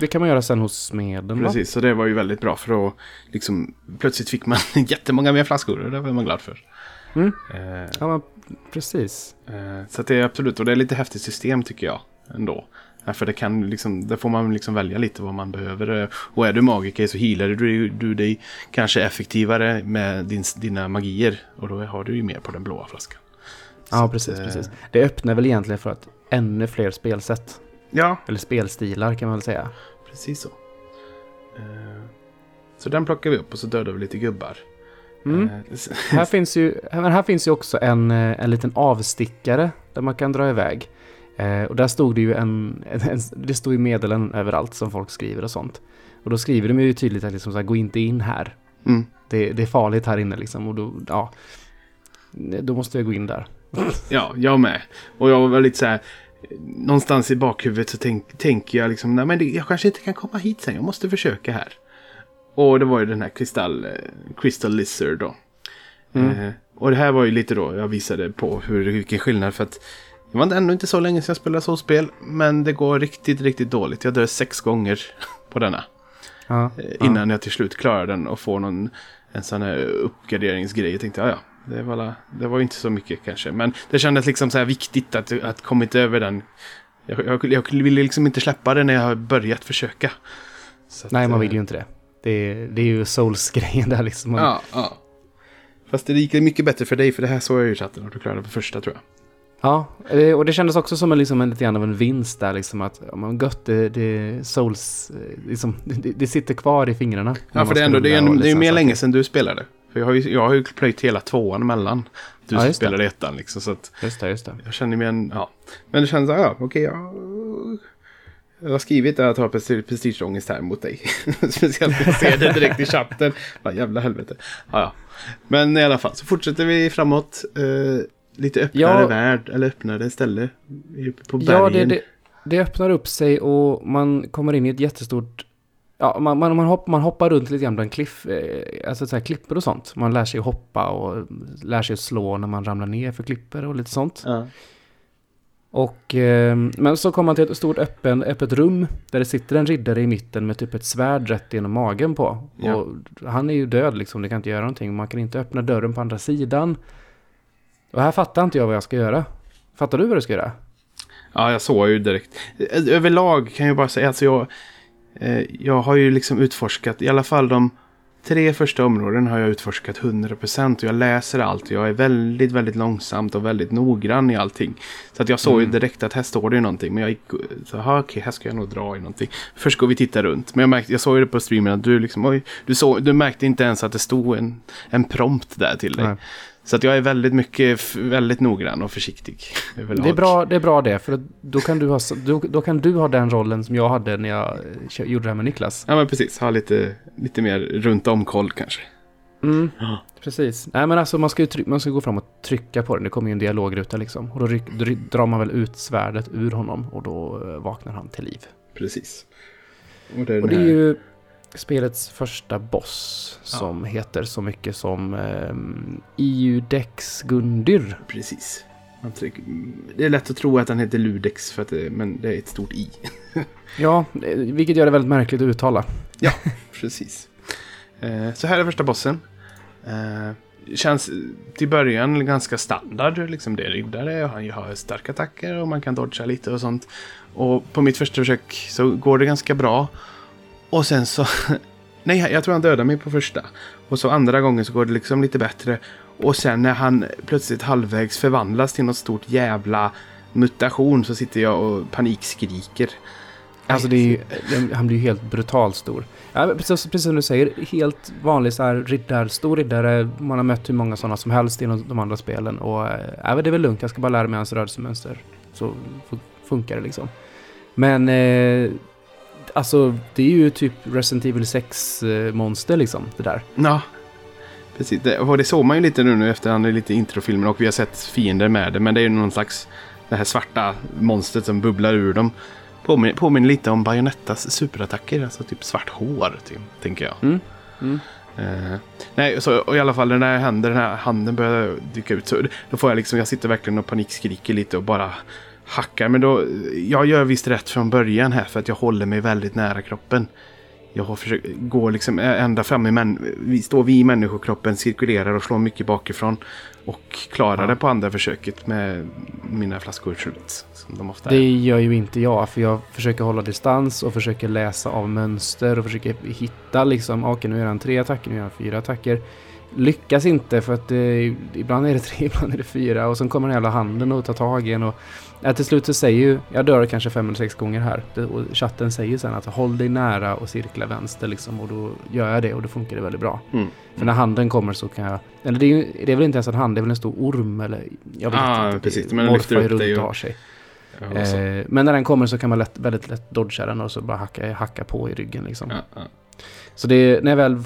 Det kan man göra sen hos smeden va? Precis, så det var ju väldigt bra för då liksom plötsligt fick man jättemånga mer flaskor och det var man glad för. Mm. Eh, Ja, men precis. eh, så det är absolut, och det är lite häftigt system tycker jag. ändå. För det kan liksom, där får man liksom välja lite vad man behöver. Och är du magiker så healar du, du dig kanske effektivare med din, dina magier. Och då har du ju mer på den blåa flaskan. Ja, precis, att, precis. Det öppnar väl egentligen för att ännu fler spelsätt. Ja. Eller spelstilar kan man väl säga. Precis så. Uh, så den plockar vi upp och så dödar vi lite gubbar. Mm. Uh, här, finns ju, här finns ju också en, en liten avstickare där man kan dra iväg. Uh, och där stod det ju en, en, det stod ju meddelanden överallt som folk skriver och sånt. Och då skriver de ju tydligt att liksom så här, gå inte in här. Mm. Det, det, är farligt här inne liksom. Och då, ja, då måste jag gå in där. ja, jag med. Och jag var lite så här någonstans i bakhuvudet så tänk, tänker jag liksom, nej men det, jag kanske inte kan komma hit sen, jag måste försöka här. Och det var ju den här Crystal, eh, Crystal Lizard då. Mm. Eh, och det här var ju lite då, jag visade på hur, vilken skillnad för att det var ändå inte så länge sedan jag spelade så spel. Men det går riktigt, riktigt dåligt. Jag dör sex gånger på denna. Ja, eh, innan ja. jag till slut klarar den och får någon en sån här uppgraderingsgrej. Jag tänkte, ja ja, det var, det var inte så mycket kanske. Men det kändes liksom så här viktigt att, att kommit över den. Jag, jag, jag ville liksom inte släppa det när jag har börjat försöka. Att, Nej, man vill ju inte det. Det är, det är ju Souls-grejen där liksom. Man... Ja, ja. Fast det gick mycket bättre för dig, för det här såg jag ju i chatten och du klarade på första tror jag. Ja, eh, och det kändes också som en, liksom, en, lite grann av en vinst där liksom att ja, gött, det, det souls, eh, liksom, det, det, sitter kvar i fingrarna. Ja, för det är ändå, det är, en, det är ju mer länge sedan du spelade. För jag har ju, jag har ju plöjt hela tvåan mellan. Du ja, spelade ettan liksom. Så att just det, just det. Jag känner mig en, ja. Men det känns, ja okej, ja. Jag har skrivit att jag har prestigeångest här mot dig. Speciellt när jag ser det direkt i chatten. Ja, jävla helvete. Ja, ja. Men i alla fall så fortsätter vi framåt. Uh, lite öppnare ja. värld, eller öppnare ställe. På bergen. Ja, det, det, det, öppnar upp sig och man kommer in i ett jättestort... Ja, man, man, man, hopp, man hoppar runt lite grann bland kliff, eh, alltså så här klippor och sånt. Man lär sig att hoppa och lär sig att slå när man ramlar ner för klippor och lite sånt. Ja. Och, eh, men så kommer man till ett stort öppen, öppet rum där det sitter en riddare i mitten med typ ett svärd rätt genom magen på. Ja. Och han är ju död liksom, det kan inte göra någonting. Man kan inte öppna dörren på andra sidan. Och här fattar inte jag vad jag ska göra. Fattar du vad du ska göra? Ja, jag såg ju direkt. Överlag kan jag bara säga, alltså jag, jag har ju liksom utforskat, i alla fall de tre första områden har jag utforskat 100% och jag läser allt. Jag är väldigt, väldigt långsamt och väldigt noggrann i allting. Så att jag såg mm. ju direkt att här står det någonting. Men jag gick så här, okej, här ska jag nog dra i någonting. Först går vi titta runt. Men jag, märkte, jag såg ju det på streamen att du liksom, oj, du, såg, du märkte inte ens att det stod en, en prompt där till dig. Nej. Så att jag är väldigt mycket, väldigt noggrann och försiktig. Det är, bra, det är bra det, för då kan, du ha, då, då, kan du ha den rollen som jag hade när jag gjorde det här med Niklas. Ja men precis, ha lite, lite mer runt om koll kanske. Mm, ja. precis. Nej men alltså man ska, ju man ska gå fram och trycka på den, det kommer ju en dialogruta liksom. Och då, ryck, då drar man väl ut svärdet ur honom och då eh, vaknar han till liv. Precis. Och det är, och det är ju spelets första boss som ja. heter så mycket som Iudex Gundyr. Precis. Det är lätt att tro att han heter Ludex, för att det, men det är ett stort i. ja, vilket gör det väldigt märkligt att uttala. ja, precis. Eh, så här är första bossen. Eh, känns till början ganska standard. Liksom det är riddare, han har starka attacker och man kan dodga lite och sånt. Och på mitt första försök så går det ganska bra. Och sen så... Nej, jag tror han dödar mig på första. Och så andra gången så går det liksom lite bättre. Och sen när han plötsligt halvvägs förvandlas till något stort jävla mutation så sitter jag och panikskriker. Alltså det är ju, han blir ju helt brutalt stor. Ja, precis, precis som du säger, helt vanlig så här riddar, stor riddare. Man har mött hur många sådana som helst i de andra spelen. Och äh, det är väl lugnt, jag ska bara lära mig hans rörelsemönster. Så funkar det liksom. Men eh, alltså det är ju typ Resident Evil 6-monster liksom, det där. Ja, precis. Det, och det såg man ju lite nu, nu efter han lite introfilmer och vi har sett fiender med det. Men det är ju någon slags, det här svarta monstret som bubblar ur dem. Påminner, påminner lite om Bajonettas superattacker, alltså typ svart hår, typ, tänker jag. Mm. Mm. Uh, nej, så och i alla fall när händer, den här handen börjar dyka ut så då får jag liksom, jag sitter verkligen och panikskriker lite och bara hackar. Men då, jag gör visst rätt från början här för att jag håller mig väldigt nära kroppen. jag har försökt gå liksom ända fram i män, står vi i människokroppen, cirkulerar och slår mycket bakifrån. Och klarar Ja. det på andra försöket med mina flaskor. Som de ofta Det är. gör ju inte jag, för jag försöker hålla distans och försöker läsa av mönster och försöker hitta liksom, okej nu gör han tre attacker, nu gör han fyra attacker. Lyckas inte för att eh, ibland är det tre, ibland är det fyra och sen kommer den jävla handen och tar tag i en och ja, till slut så säger ju, jag dör kanske fem eller sex gånger här det, och chatten säger sen att håll dig nära och cirkla vänster liksom och då gör jag det och då funkar det väldigt bra. Mm. För när handen kommer så kan jag, eller det är, ju, det är väl inte ens en hand, det är väl en stor orm eller jag vet Ah, inte. precis, Det- men den lyfter upp runt dig och- har sig. Ja. Eh, men när den kommer så kan man lätt, väldigt lätt dodga den och så bara hacka, hacka på i ryggen liksom. Ja. Så det, när jag väl,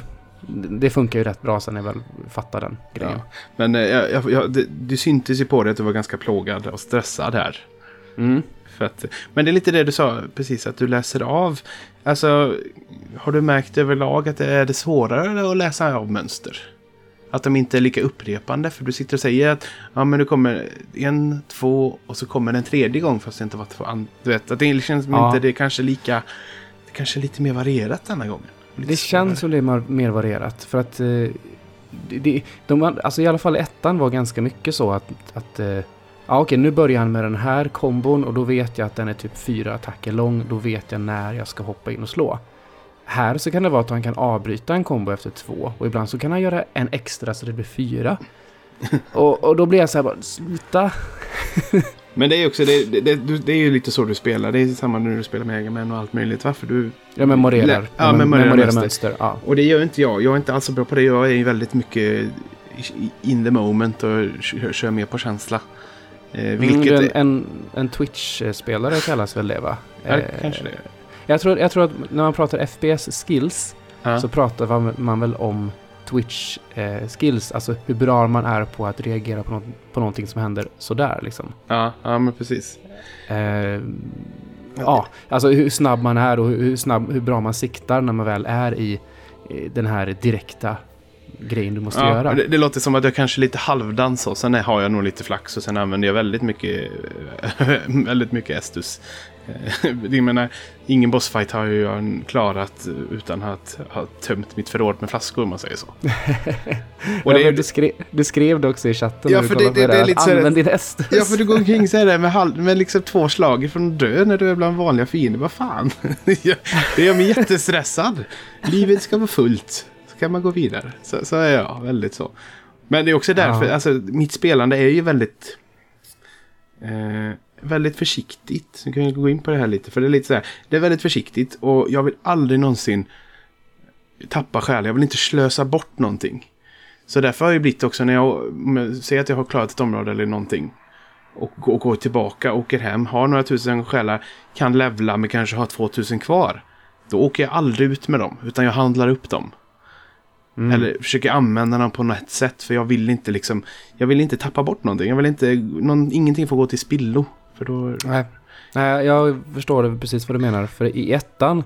det funkar ju rätt bra sen när jag väl fattar den grejen. Ja. Men eh, jag, jag, det, det syntes ju på dig att du var ganska plågad och stressad här. Mm. Att, men det är lite det du sa precis, att du läser av. Alltså, har du märkt överlag att det är det svårare att läsa av mönster? Att de inte är lika upprepande. För du sitter och säger att ja, men du kommer en, två och så kommer den tredje gång fast det inte var två. Du vet, att det känns Ja. inte det är kanske lika... Det kanske är lite mer varierat denna gången. Det känns som det är mer varierat. För att eh, det, det, de, alltså i alla fall ettan var ganska mycket så att, att eh, ja okej nu börjar han med den här kombon och då vet jag att den är typ fyra attacker lång. Då vet jag när jag ska hoppa in och slå. Här så kan det vara att han kan avbryta en kombo efter två och ibland så kan han göra en extra så det blir fyra. och, och då blir jag så här bara, sluta. Men det är också det, det, det, det är ju lite så du spelar. Det är samma när du spelar med Megaman och allt möjligt. Varför du... Jag memorerar. Ja, memorerar memorerar mönster. Ja. Och det gör inte jag. Jag är inte alls så bra på det. Jag är ju väldigt mycket in the moment och kör, kör mer på känsla. Eh, vilket... Mm, en, en, en Twitch-spelare kallas väl det va? ja, Eh, kanske det. Jag tror, jag tror att när man pratar FPS-skills Ja. så pratar man, man väl om Twitch-skills. alltså hur bra man är på att reagera på, något, på någonting som händer sådär liksom. Ja, ja, men precis. Eh, ja, alltså hur snabb man är och hur, snabb, hur bra man siktar när man väl är i, den här direkta grejen du måste Ja, göra. det, det låter som att jag kanske lite halvdans och sen har jag nog lite flax och sen använder jag väldigt mycket, väldigt mycket Estus. Jag menar, ingen bossfight har jag klarat utan att ha tömt mitt förråd med flaskor om man säger så. Och det är- du, skrev, du skrev det också i chatten Ja, när du för det- kollade på det- det, det här- Använd din häst. Ja, för du går omkring så här med, halv, med liksom två slag från att dö när du är bland vanliga fiender. Vad fan? det gör mig jättestressad. Livet ska vara fullt. Så kan man gå vidare. Så, så är jag väldigt så. Men det är också därför, Ja. alltså mitt spelande är ju väldigt... Eh, väldigt försiktigt. Nu kan gå in på det här lite. För det är lite så här. Det är väldigt försiktigt och jag vill aldrig någonsin tappa själ. Jag vill inte slösa bort någonting. Så därför har det blivit också när jag jag säger att jag har klarat ett område eller någonting. Och, och går tillbaka, åker hem, har några tusen själar, kan levla men kanske har två tusen kvar. Då åker jag aldrig ut med dem, utan jag handlar upp dem. Mm. Eller försöker använda dem på något sätt, för jag vill inte liksom... Jag vill inte tappa bort någonting. Jag vill inte... Någon, ingenting får gå till spillo. För då... Nej. Nej, jag förstår precis vad du menar. För i ettan,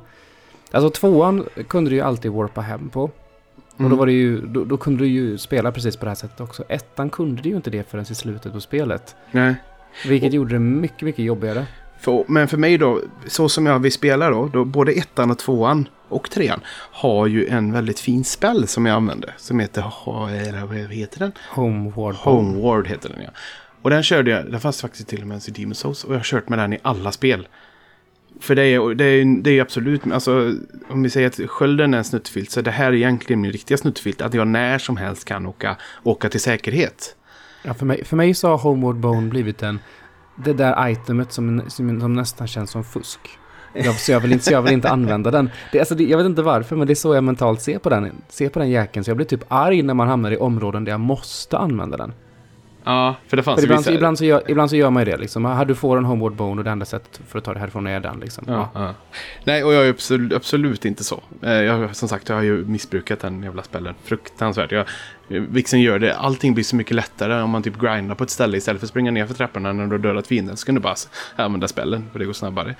alltså tvåan kunde du ju alltid warpa hem på. Och Mm. då, var det ju, då, då kunde du ju spela precis på det här sättet också. Ettan kunde du ju inte det förrän i slutet på spelet. Nej. Vilket Och- gjorde det mycket, mycket jobbigare. För, men för mig då, så som jag vill spela då, då, både ettan och tvåan och trean har ju en väldigt fin spell som jag använder. Som heter, eller vad heter den? Homeward. Homeward heter den ja. Och den körde jag, den fanns faktiskt till och med i Demon's Souls. Och jag har kört med den i alla spel. För det är, det är, det är absolut, alltså om vi säger att skölden är en snuttfilt så det här är egentligen min riktiga snuttfilt. Att jag när som helst kan åka, åka till säkerhet. Ja, för, mig, för mig så har Homeward Bone blivit en... Det där itemet som, som, som nästan känns som fusk. Jag, så, jag vill inte, så jag vill inte använda den. Det, alltså, det, jag vet inte varför, men det är så jag mentalt ser på den, ser på den jäkeln. Så jag blir typ arg när man hamnar i områden där jag måste använda den. Ja, för det fanns För ibland, så, vissa... ibland, så gör, ibland så gör man ju det liksom. Här, du får en Homeward Bone och det enda sättet för att ta det härifrån är den liksom. Ja, Ja. ja. Nej, och jag är absolut, absolut inte så. Eh, Jag, som sagt, jag har ju missbrukat den jävla spellen. Fruktansvärt. Jag, Vixen gör det. Allting blir så mycket lättare om man typ grindar på ett ställe istället för att springa ner för trapporna när du har dödat fienden. Så kan du bara använda spellen, för det går snabbare.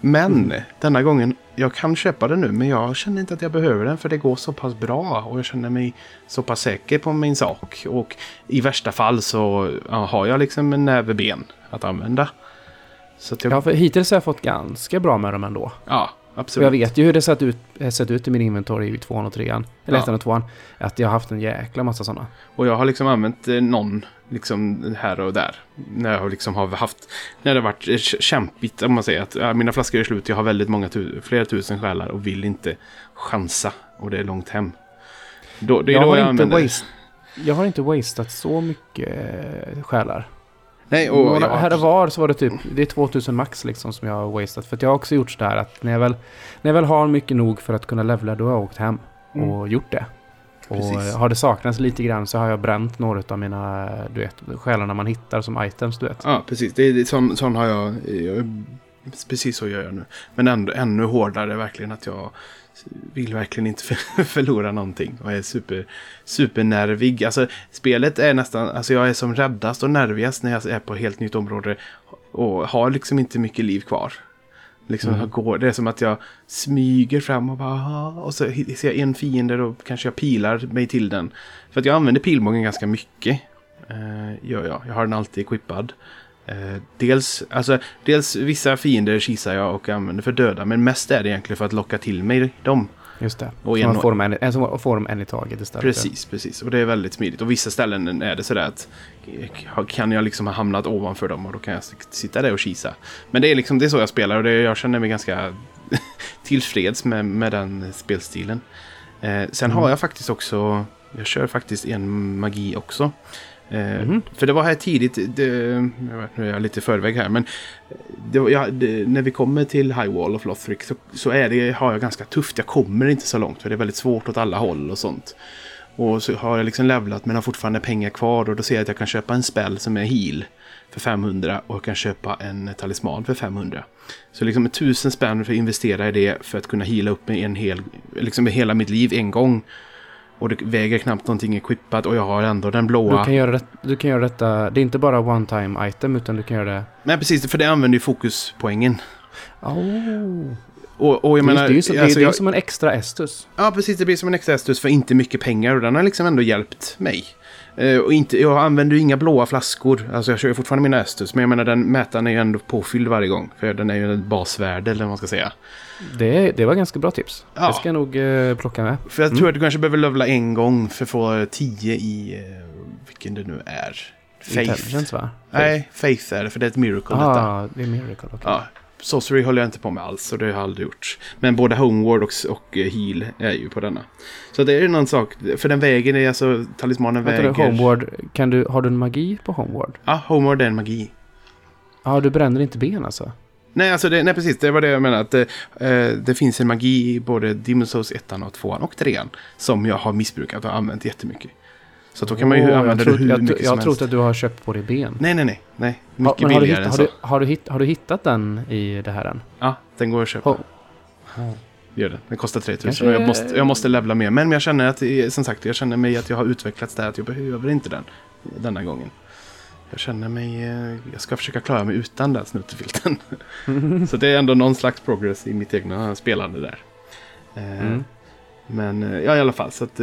Men denna gången, jag kan köpa den nu, men jag känner inte att jag behöver den för det går så pass bra och jag känner mig så pass säker på min sak. Och i värsta fall så ja, har jag liksom en näve ben att använda. Så att jag ja, för hittills har jag fått ganska bra med dem ändå. Ja, Och absolut. jag vet ju hur det sett ut, eh, sett ut i min inventory i tvåan och trean. Eller Ja. ettan och tvåan. Att jag har haft en jäkla massa sådana. Och jag har liksom använt eh, någon liksom här och där. När jag liksom har haft, när det har varit kä- kämpigt om man säger att ja, mina flaskor är slut, jag har väldigt många, tu- flera tusen själar och vill inte chansa. Och det är långt hem. Då, det är jag, då har jag inte waste, jag har inte wastat så mycket eh, själar. Nej, och Några, jag, här och var så var det typ, det är 2000 max liksom som jag har wastat. För att jag har också gjort sådär att när jag väl, när jag väl har mycket nog för att kunna levla då har jag åkt hem och gjort det. Och. Precis. har det saknats lite grann så har jag bränt några av mina, du vet, själarna man hittar som items, du vet. Ja, precis. Det är, sån, sån har jag, jag... Precis så gör jag nu. Men ändå, ännu hårdare verkligen att jag vill verkligen inte för, förlora någonting. Och är super, supernervig. Alltså spelet är nästan, alltså jag är som räddast och nervigast när jag är på ett helt nytt område. Och har liksom inte mycket liv kvar. Liksom Mm. går, det är som att jag smyger fram och bara "Ah", och så ser jag en fiende och kanske jag pilar mig till den. För att jag använder pilbågen ganska mycket. Eh, gör jag. Jag har den alltid equippad. Eh, dels, alltså, dels vissa fiender kisar jag och använder för döda. Men mest är det egentligen för att locka till mig dem. Just det. Och en- man får en, en, som får dem en i taget istället. Precis, precis. Och det är väldigt smidigt. Och vissa ställen är det sådär att eh, kan jag liksom ha hamnat ovanför dem och då kan jag sitta där och kisa. Men det är liksom det är så jag spelar och det, jag känner mig ganska tillfreds med, med den spelstilen. Eh, sen Mm. har jag faktiskt också, jag kör faktiskt en magi också. Mhm. För det var här tidigt, det, jag vet, nu är jag lite förväg här, men det, jag, det, när vi kommer till High Wall of Lothric så, så är det, har jag ganska tufft. Jag kommer inte så långt för det är väldigt svårt åt alla håll och sånt. Och så har jag liksom levlat men har fortfarande pengar kvar och då ser jag att jag kan köpa en spell som är heal för 500 och jag kan köpa en talisman för 500. Så liksom med tusen spänn för att investera i det för att kunna heala upp en hel, liksom hela mitt liv en gång. Och det väger knappt någonting equippat och jag har ändå den blåa. Du kan, göra det, du kan göra detta, det är inte bara one time item utan du kan göra det... Nej precis, för det använder ju fokuspoängen. Oh. Och, och jag det, är- menar... det är ju som, alltså, det är jag, som en extra estus. Ja, precis. Det blir som en extra estus för inte mycket pengar och den har liksom ändå hjälpt mig. Eh, och inte, jag använder ju inga blåa flaskor. Alltså jag kör fortfarande mina estus. Men jag menar den mätaren är ju ändå påfylld varje gång. För den är ju ett basvärde eller vad man ska säga. Det, det var ganska bra tips. Ja. Det ska jag nog eh, plocka med. För jag Mm. tror att du kanske behöver levla en gång för att få 10 i... Eh, vilken det nu är. Faith. Va? Nej, Faith är det. För det är ett miracle detta. Ah, det är miracle. okej. Ja, Sorcery håller jag inte på med alls och det har jag aldrig gjort. Men både Homeward och, och Heal är ju på denna. Så det är ju någon sak, för den vägen är alltså, talismanen Vänta väger... du, Homeward, kan du, har du en magi på Homeward? Ja, Homeward är en magi. Ja, du bränner inte ben alltså? Nej, alltså det, nej, precis. Det var det jag menade. Att det, eh, det finns en magi i både Demon's Souls 1 och 2 och 3 som jag har missbrukat och använt jättemycket. Så då kan man ju Åh, använda jag det hur jag, mycket Jag som har trott helst. att du har köpt på dig ben. Nej, nej, nej. nej. Mycket men har, du billigare än har, så. du, har, du hitt, har du hittat den i det här än? Ja, den går att köpa. Oh. Gör det. Den kostar 3000 Kanske- och jag måste, jag måste levla mer. Men jag känner att, som sagt, jag känner mig att jag har utvecklats där. Att jag behöver inte den denna gången. Jag känner mig, eh, jag ska försöka klara mig utan den snuttefilten. Så det är ändå någon slags progress i mitt egna spelande där. Eh, Mm. Men eh, ja, i alla fall. Så att,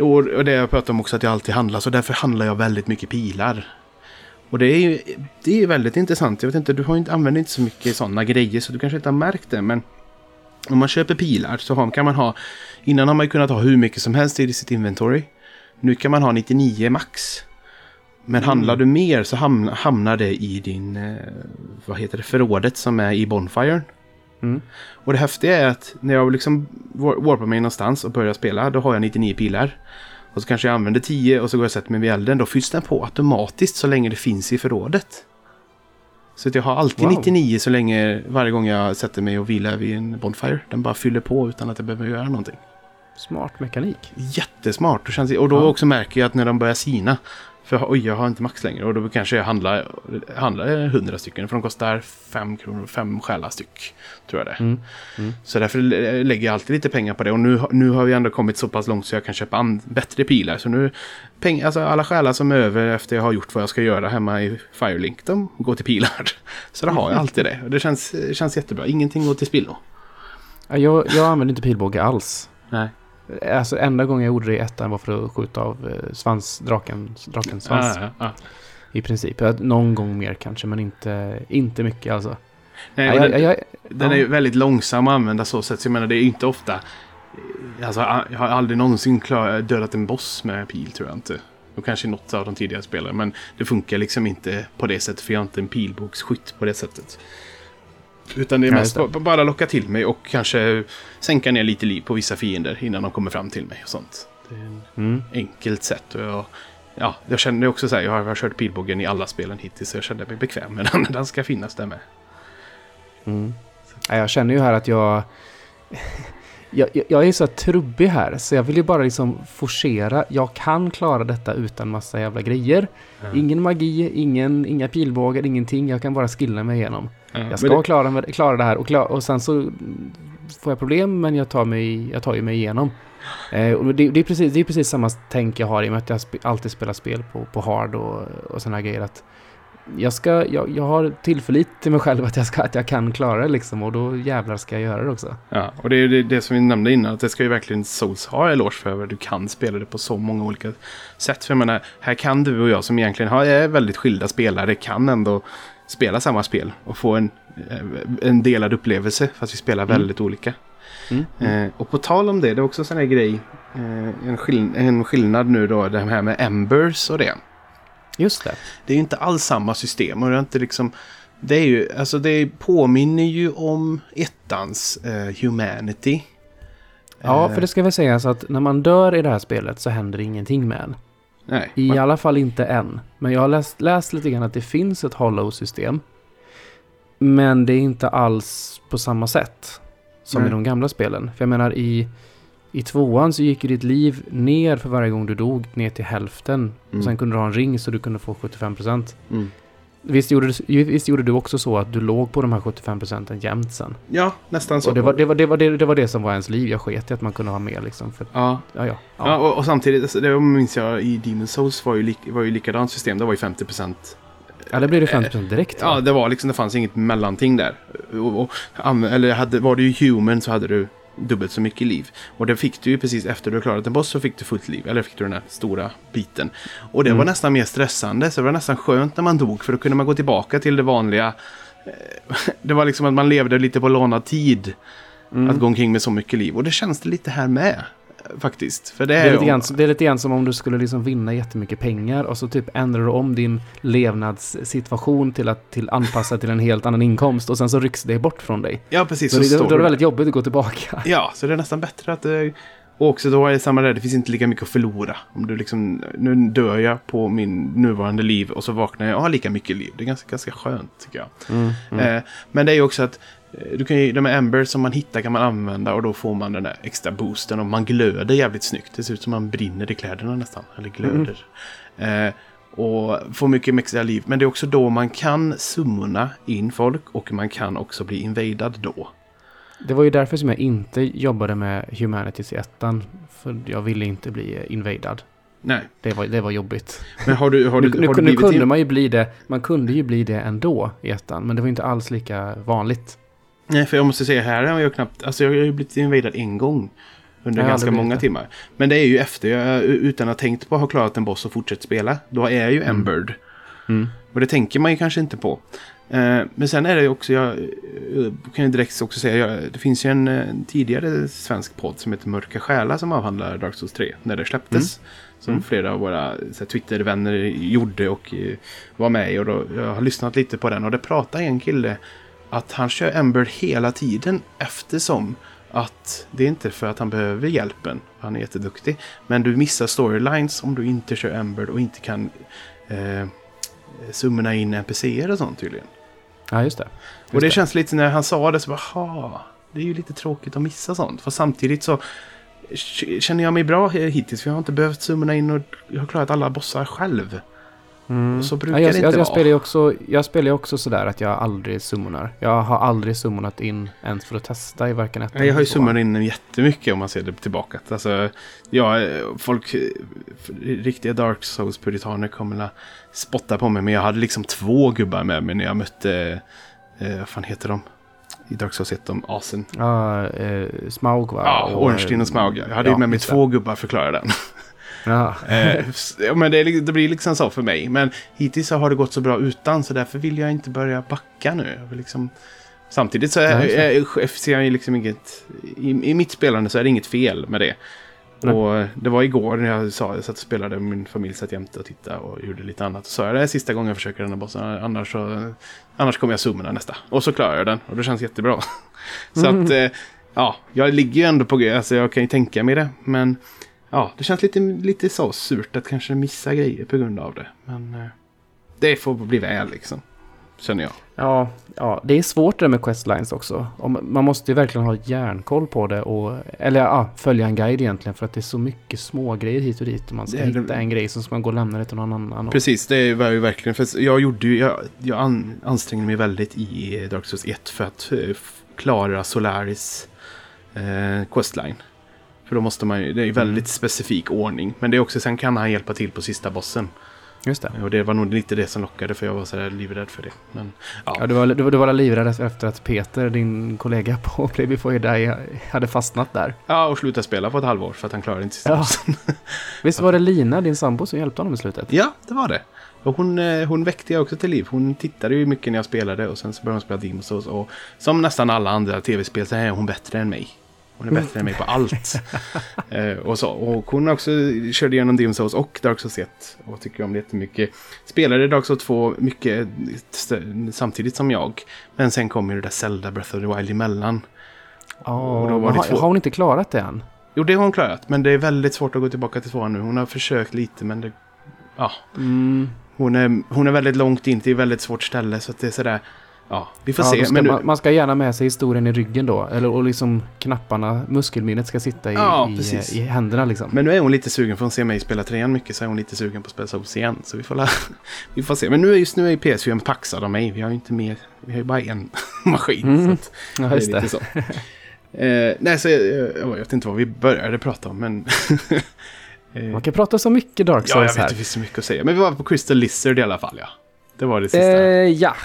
och och det jag pratade om också att jag alltid handlar. Så därför handlar jag väldigt mycket pilar. Och det är ju det är väldigt intressant. Jag vet inte, du har inte, använder inte så mycket sådana grejer så du kanske inte har märkt det. Men om man köper pilar så kan man ha... Innan har man ju kunnat ha hur mycket som helst i sitt inventory. Nu kan man ha 99 max. Men Mm. handlar du mer så hamnar, hamnar det i din... Eh, vad heter det? Förrådet som är i Bonfire. Mm. Och det häftiga är att när jag liksom war- warpar mig någonstans och börjar spela, då har jag 99 pilar. Och så kanske jag använder 10 och så går jag och sätter mig vid elden. Då fylls den på automatiskt så länge det finns i förrådet. Så att jag har alltid Wow. 99 så länge varje gång jag sätter mig och vilar vid en Bonfire. Den bara fyller på utan att jag behöver göra någonting. Smart mekanik. Jättesmart. Och då Ja. också märker jag att när de börjar sina. För oj, jag har inte max längre. Och då kanske jag handlar, handlar 100 stycken. För de kostar 5 kronor, 5 själar styck. Tror jag det. Mm. Mm. Så därför lä- lägger jag alltid lite pengar på det. Och nu, nu har vi ändå kommit så pass långt så jag kan köpa bättre pilar. Så nu, peng, alltså alla själar som är över efter jag har gjort vad jag ska göra hemma i Firelink, de går till pilar. Så då har jag alltid det. Och det känns, känns jättebra. Ingenting går till spillo. Ja, Jag, jag använder inte pilbåge alls. Nej. Alltså enda gången jag gjorde det i ettan var för att skjuta av eh, svans, draken, drakens svans. Ah, ja. I princip. Någon gång mer kanske, men inte, inte mycket alltså. Nej, jag, den, jag, den ja. är väldigt långsam att använda så sätt. Så jag menar det är inte ofta. Alltså jag har aldrig någonsin klar, dödat en boss med pil tror jag inte. Och kanske något av de tidigare spelen. Men det funkar liksom inte på det sättet. För jag är inte en pilbågsskytt på det sättet. Utan det är Ja, mest ba- bara locka till mig och kanske sänka ner lite liv på vissa fiender innan de kommer fram till mig och sånt. Det är en Mm. enkelt sätt. Och jag, ja, jag känner också så här, jag har, jag har kört pilbågen i alla spelen hittills. Så jag känner mig bekväm med den. Den ska finnas där med. Mm. Ja, jag känner ju här att jag... Jag, jag, jag är så här trubbig här, så jag vill ju bara liksom forcera. Jag kan klara detta utan massa jävla grejer. Ingen magi, ingen, inga pilbågar, ingenting. Jag kan bara skilla mig igenom. Ja, Jag ska det- klara, med- klara det här och, klar, och sen så får jag problem men jag tar mig, jag tar ju mig igenom. Eh, och det, det, är precis, det är precis samma tänk jag har i och med att jag sp alltid spelar spel på, på hard och, och sådana grejer. Att jag, ska, jag, jag har tillförlit till mig själv att jag, ska, att jag kan klara det liksom och då jävlar ska jag göra det också. Ja, och det är det, det som vi nämnde innan, att det ska ju verkligen Souls ha eloge för. Du kan spela det på så många olika sätt. För jag menar, här kan du och jag som egentligen har, är väldigt skilda spelare, kan ändå spela samma spel och få en, eh, en delad upplevelse, fast vi spelar Mm. väldigt olika. Mm. Eh, och på tal om det, det är också en sån här grej, eh, en, skill en skillnad nu då, det här med Embers och det. Just det. Det är inte alls samma system och det är inte liksom... Det är ju, alltså det påminner ju om ettans eh, Humanity. Ja, Eh, för det ska väl sägas att när man dör i det här spelet så händer ingenting med en. Nej. I man- alla fall inte än. Men jag har läst, läst lite grann att det finns ett hollow-system. Men det är inte alls på samma sätt som Nej. i de gamla spelen. För jag menar i, i tvåan så gick ju ditt liv ner för varje gång du dog, ner till hälften. Mm. Sen kunde du ha en ring så du kunde få 75%. Mm. Visst gjorde, du, visst gjorde du också så att du låg på de här 75% jämt sen? Ja, nästan så. Och det var det, var, det, var det, det var det som var ens liv. Jag sket i att man kunde ha mer liksom. För, Ja, ja, ja. ja. och, och samtidigt, det minns jag i Demon Souls var ju, lik, var ju likadant system. Det var ju 50%. Eller blev det 50% direkt? va? Ja, det var liksom, det fanns inget mellanting där. Och, och, eller hade, var du human så hade du dubbelt så mycket liv. Och det fick du ju precis efter du klarat en boss så fick du fullt liv. Eller fick du den här stora biten. Och det Mm. var nästan mer stressande. Så det var nästan skönt när man dog. För då kunde man gå tillbaka till det vanliga. Eh, Det var liksom att man levde lite på lånad tid. Mm. Att gå omkring med så mycket liv. Och det känns det lite här med. Faktiskt. För det Det är, är, lite grann, det är lite grann som om du skulle liksom vinna jättemycket pengar och så typ ändrar du om din levnadssituation till att till anpassa till en helt annan inkomst och sen så rycks det bort från dig. Ja, precis. Så Så det, då är det väldigt jobbigt att gå tillbaka. Ja, så det är nästan bättre att... eh, Och också då är det samma där, det finns inte lika mycket att förlora. Om du liksom, nu dör jag på min nuvarande liv och så vaknar jag och har lika mycket liv. Det är ganska, ganska skönt tycker jag. Mm, mm. Eh, men det är ju också att du kan ju, de här embers som man hittar kan man använda och då får man den där extra boosten och man glöder jävligt snyggt. Det ser ut som man brinner i kläderna nästan, eller glöder. Eh, och får mycket extra liv. Men det är också då man kan summona in folk och man kan också bli invadad då. Det var ju därför som jag inte jobbade med Humanities i ettan. För jag ville inte bli invadad. Nej, Det var, det var jobbigt. men har du, har du, nu, har du nu kunde in- man ju bli det. Man kunde ju bli det ändå i ettan. Men det var inte alls lika vanligt. Nej, för jag måste säga här har jag knappt... Alltså jag har ju blivit invadad en gång. Under Jag ganska många timmar. Men det är ju efter, jag, utan att ha tänkt på att ha klarat en boss och fortsätt spela. Då är jag ju Mm. Emberd. Mm. Och det tänker man ju kanske inte på. Eh, men sen är det ju också, jag eh, kan ju direkt också säga, jag, det finns ju en, eh, en tidigare svensk podd som heter Mörka Själar som avhandlar Dark Souls 3 när det släpptes. Som Mm. flera av våra Twitter-vänner gjorde och eh, var med i. Och då, jag har lyssnat lite på den och det pratar en kille att han kör Ember hela tiden eftersom att det är inte för att han behöver hjälpen. Han är jätteduktig. Men du missar storylines om du inte kör Ember och inte kan eh, summona in NPCer och sånt tydligen. Ja, just det. och det, Just känns lite när han sa det så bara, "Ha, det är ju lite tråkigt att missa sånt. För samtidigt så känner jag mig bra hittills för jag har inte behövt summona in och jag har klarat alla bossar själv. Mm. Så brukar ja, jag, det inte jag, jag vara. spelar ju också, jag spelar ju också sådär att jag aldrig summonar. Jag har aldrig summonat in ens för att testa i varken ettan Nej, Jag har ju summat in jättemycket om man ser det tillbaka. Alltså, ja, folk, riktiga Dark Souls-puritaner kommer att spotta på mig. Men jag hade liksom två gubbar med mig när jag mötte, eh, vad fan heter de? I Dark Souls 1, de asen. Ja, eh, Smaug va? Ja, Ornstein och Smaug. Jag hade ju med mig två gubbar för att klara den. Ja. Eh, men det, det blir liksom så för mig. Men hittills så har det gått så bra utan så därför vill jag inte börja backa nu. Jag liksom Samtidigt så är, just det. är, ser jag ju liksom inget... I, I mitt spelande så är det inget fel med det. Nej. Och det var igår när jag sa jag satt och spelade min familj satt jämte och tittade och gjorde lite annat. Så sa jag det är sista gången jag försöker den här bossen. Annars, så, annars kommer jag zooma nästa. Och så klarar jag den och det känns jättebra. så Mm. att eh, ja, jag ligger ju ändå på Alltså jag kan ju tänka mig det. Men ja, det känns lite, lite så surt att kanske missa grejer på grund av det. Men eh, det får bli väl liksom. Känner jag. Ja, ja, det är svårt det där med questlines också. Man måste ju verkligen ha järnkoll på det och, eller ja, följa en guide egentligen för att det är så mycket små grejer hit och dit. Man ska Det hitta en grej så ska man gå och lämna det till någon annan. Precis, det var ju verkligen. För jag gjorde ju, jag, jag an, ansträngde mig väldigt i Dark Souls 1 för att eh, klara Solaris eh, questline. För då måste man ju, det är ju väldigt Mm. specifik ordning. Men det är också, sen kan han hjälpa till på sista bossen. Just det. Och det var nog lite det som lockade för jag var sådär livrädd för det. Men ja, Ja, du, var, du, var- du var livrädd efter att Peter, din kollega på Play Before You Die, hade fastnat där. ja och sluta spela på ett halvår för att han klarade inte sista Ja. bossen. Visst var det Lina, din sambo, som hjälpte honom i slutet? Ja, det var det. Och hon, eh, hon väckte jag också till liv. Hon tittade ju mycket när jag spelade och sen så började hon spela Demon's Souls. Och som nästan alla andra tv-spel så är hon bättre än mig. Hon är bättre än mig på allt. eh, och, så. och hon också körde igenom Demon's Souls och Dark Souls 1. Och tycker om det jättemycket. Spelade Dark Souls 2 mycket samtidigt som jag. Men sen kom ju det där Zelda Breath of the Wild emellan. Ja, Och då var det har, två- har hon inte klarat det än? Jo, det har hon klarat. Men det är väldigt svårt att gå tillbaka till tvåan nu. Hon har försökt lite men det... Ja, Mm. hon är, hon är väldigt långt in till ett väldigt svårt ställe så att det är sådär... Ja, vi får Ja, se. ska Men nu, man, man ska gärna med sig historien i ryggen då. Eller och liksom knapparna, muskelminnet ska sitta i, Ja, i, i händerna liksom. men nu är hon lite sugen för hon ser mig spela trean mycket så är hon lite sugen på att spela Souls igen. Så vi får, la, vi får se. Men nu är just nu är PS4 paxad av mig. Vi har ju inte mer, vi har ju bara en maskin. Mm. Så att ja, just det. så. Eh, nej, så jag, jag vet inte vad vi började prata om men... eh, Man kan prata så mycket Dark ja, jag Souls vet här. det finns så mycket att säga. Men vi var på Crystal Lizard i alla fall ja. Det var det sista. Eh, ja.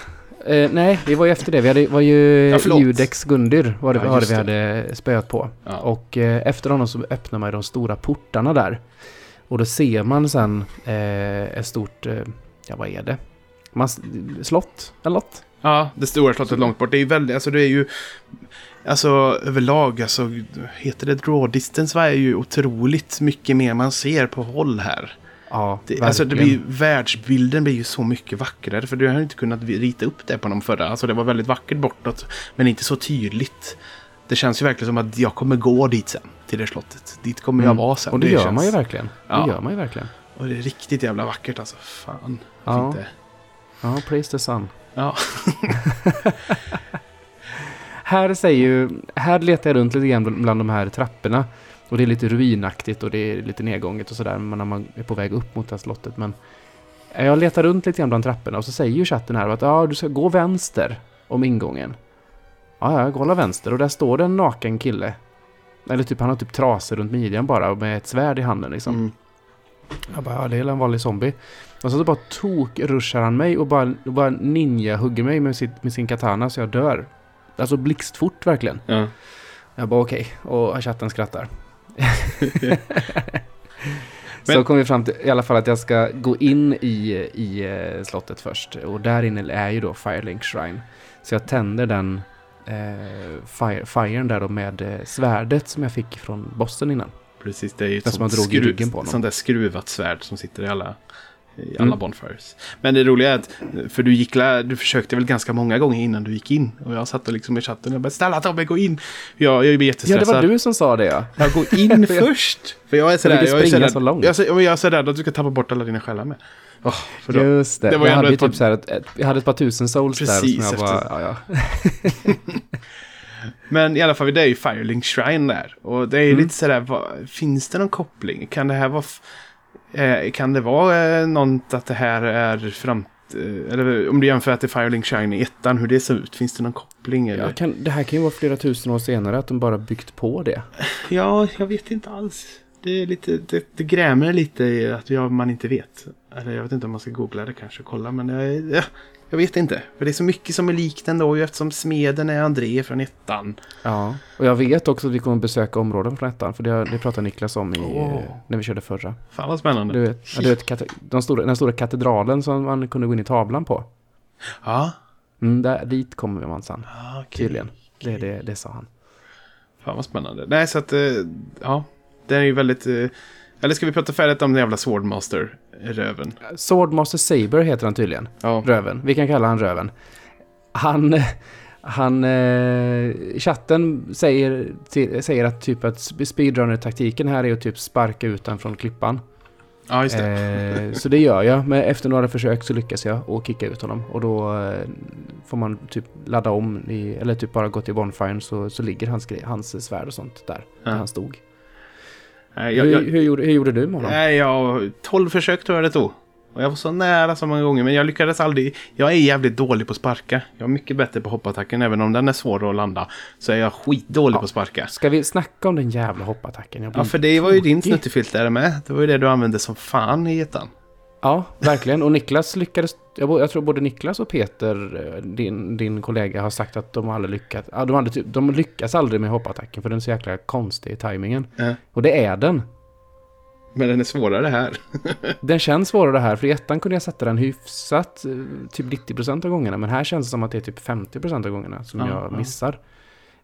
Eh, nej, vi var ju efter det. Vi hade, var ju Ja, förlåt. Judex Gundyr var det, Ja, var det vi det. hade spöat på. ja. Och eh, efter honom så öppnar man ju de stora portarna där. Och då ser man sen eh, ett stort, eh, ja vad är det? Man, slott? Eller något? Ja, det stora slottet långt bort. Det är ju väldigt, alltså det är ju... Alltså överlag, alltså heter det draw distance är ju otroligt mycket mer man ser på håll här. Ja, Det, alltså det blir, ju- världsbilden blir ju så mycket vackrare. För du har inte kunnat rita upp det på de förra. Alltså det var väldigt vackert bortåt. Men inte så tydligt. Det känns ju verkligen som att jag kommer gå dit sen. Till det slottet. Dit kommer jag Mm. vara sen. Och det, gör känns- man ju verkligen. Ja. Det gör man ju verkligen. Och det är riktigt jävla vackert alltså. Fan. Ja. Inte. Ja, praise the sun. Ja. Här säger ju, här letar jag runt lite grann bland de här trapporna. Och det är lite ruinaktigt och det är lite nedgånget och sådär när man är på väg upp mot det här slottet. Men jag letar runt lite grann bland trapporna och så säger ju chatten här att ja, du ska gå vänster om ingången. Ja, ja, jag alla vänster och där står det en naken kille. Eller typ han har typ trasor runt midjan bara med ett svärd i handen liksom. Mm. Jag bara, ja det är en vanlig zombie. Och så, så bara tok-ruschar han mig och bara, och bara ninja-hugger mig med, sitt, med sin katana så jag dör. Alltså blixtfort verkligen. Ja. Jag bara okej, och chatten skrattar. så Men- kom vi fram till i alla fall att jag ska gå in i, i eh, slottet först. Och där inne är ju då Firelink Shrine. Så jag tänder den eh, fire, firen där då med eh, svärdet som jag fick från bossen innan. Precis, det är ju ett sånt, honom. sånt där skruvat svärd som sitter i alla, i alla Mm. bonfires. Men det roliga är att, för du gick, du försökte väl ganska många gånger innan du gick in. Och jag satt och liksom i chatten och bara snälla Tobbe gå in. Jag, jag blir Ja, jättestressad. det var du som sa det ja. Jag går in först. För jag är sådär, ville jag är så springa rädd, så långt. Jag, är så, jag är så rädd att du ska tappa bort alla dina själar med. Oh, för då, Just det. det var jag hade ett par- typ så här ett, ett, jag hade ett par tusen souls Precis där som jag bara, efter- ja, ja. Men i alla fall, det är ju Firelink Shrine där. Och det är Mm. lite sådär, vad, finns det någon koppling? Kan det här vara... Eh, kan det vara eh, något att det här är framt... Eh, eller om du jämför att det Firelink i ettan, hur det ser ut. Finns det någon koppling? Eller? Ja, kan, det här kan ju vara flera tusen år senare att de bara byggt på det. Ja, jag vet inte alls. Det, är lite, det, det grämer lite att jag, man inte vet. Eller jag vet inte om man ska googla det kanske och kolla. Men jag, jag, jag vet inte. För det är så mycket som är likt ändå ju eftersom smeden är André från ettan. Ja. Och jag vet också att vi kommer besöka områden från ettan. För det, det pratade Niklas om i, eh, när vi körde förra. Fan vad spännande. Du vet, ja, du vet de stora, den stora katedralen som man kunde gå in i tavlan på. Ja, Mm, där, dit kommer vi minsann, Ah, okej. tydligen. Det, det, det sa han. Fan vad spännande. Nej, så att, eh, ja. Den är ju väldigt... Eller ska vi prata färdigt om den jävla Swordmaster-röven? Swordmaster Saber heter han tydligen. Ja. Röven. Vi kan kalla han Röven. Han... Han... Eh, chatten säger, till, säger att typ att speedrunner-taktiken här är att typ sparka ut den från klippan. ja, just det. Eh, så det gör jag. Men efter några försök så lyckas jag och kicka ut honom. Och då eh, får man typ ladda om i, eller typ bara gå till Bonfire så, så ligger hans, hans svärd och sånt där. Där Ja. han stod. Nej, jag, hur, jag, hur, gjorde, hur gjorde du med honom? nej, jag... 12 försök tror jag det tog. Och jag var så nära så många gånger, men jag lyckades aldrig. Jag är jävligt dålig på att sparka. Jag är mycket bättre på hoppattacken, även om den är svår att landa. Så är jag skitdålig Ja. på att sparka. Ska vi snacka om den jävla hoppattacken? Ja, för det var ju din tokig. snuttefilter med. Det var ju det du använde som fan i ettan. Ja, verkligen. Och Niklas lyckades... Jag, tror både Niklas och Peter, eh, din, din kollega, har sagt att de aldrig lyckats... Ja, de, hade typ, de lyckas aldrig med hoppattacken för den är så jäkla konstig i tajmingen. Ja. Och det är den. Men den är svårare här. Den känns svårare här, för i ettan kunde jag sätta den hyfsat, eh, typ 90% av gångerna. Men här känns det som att det är typ 50% av gångerna som Ja, jag ja. missar.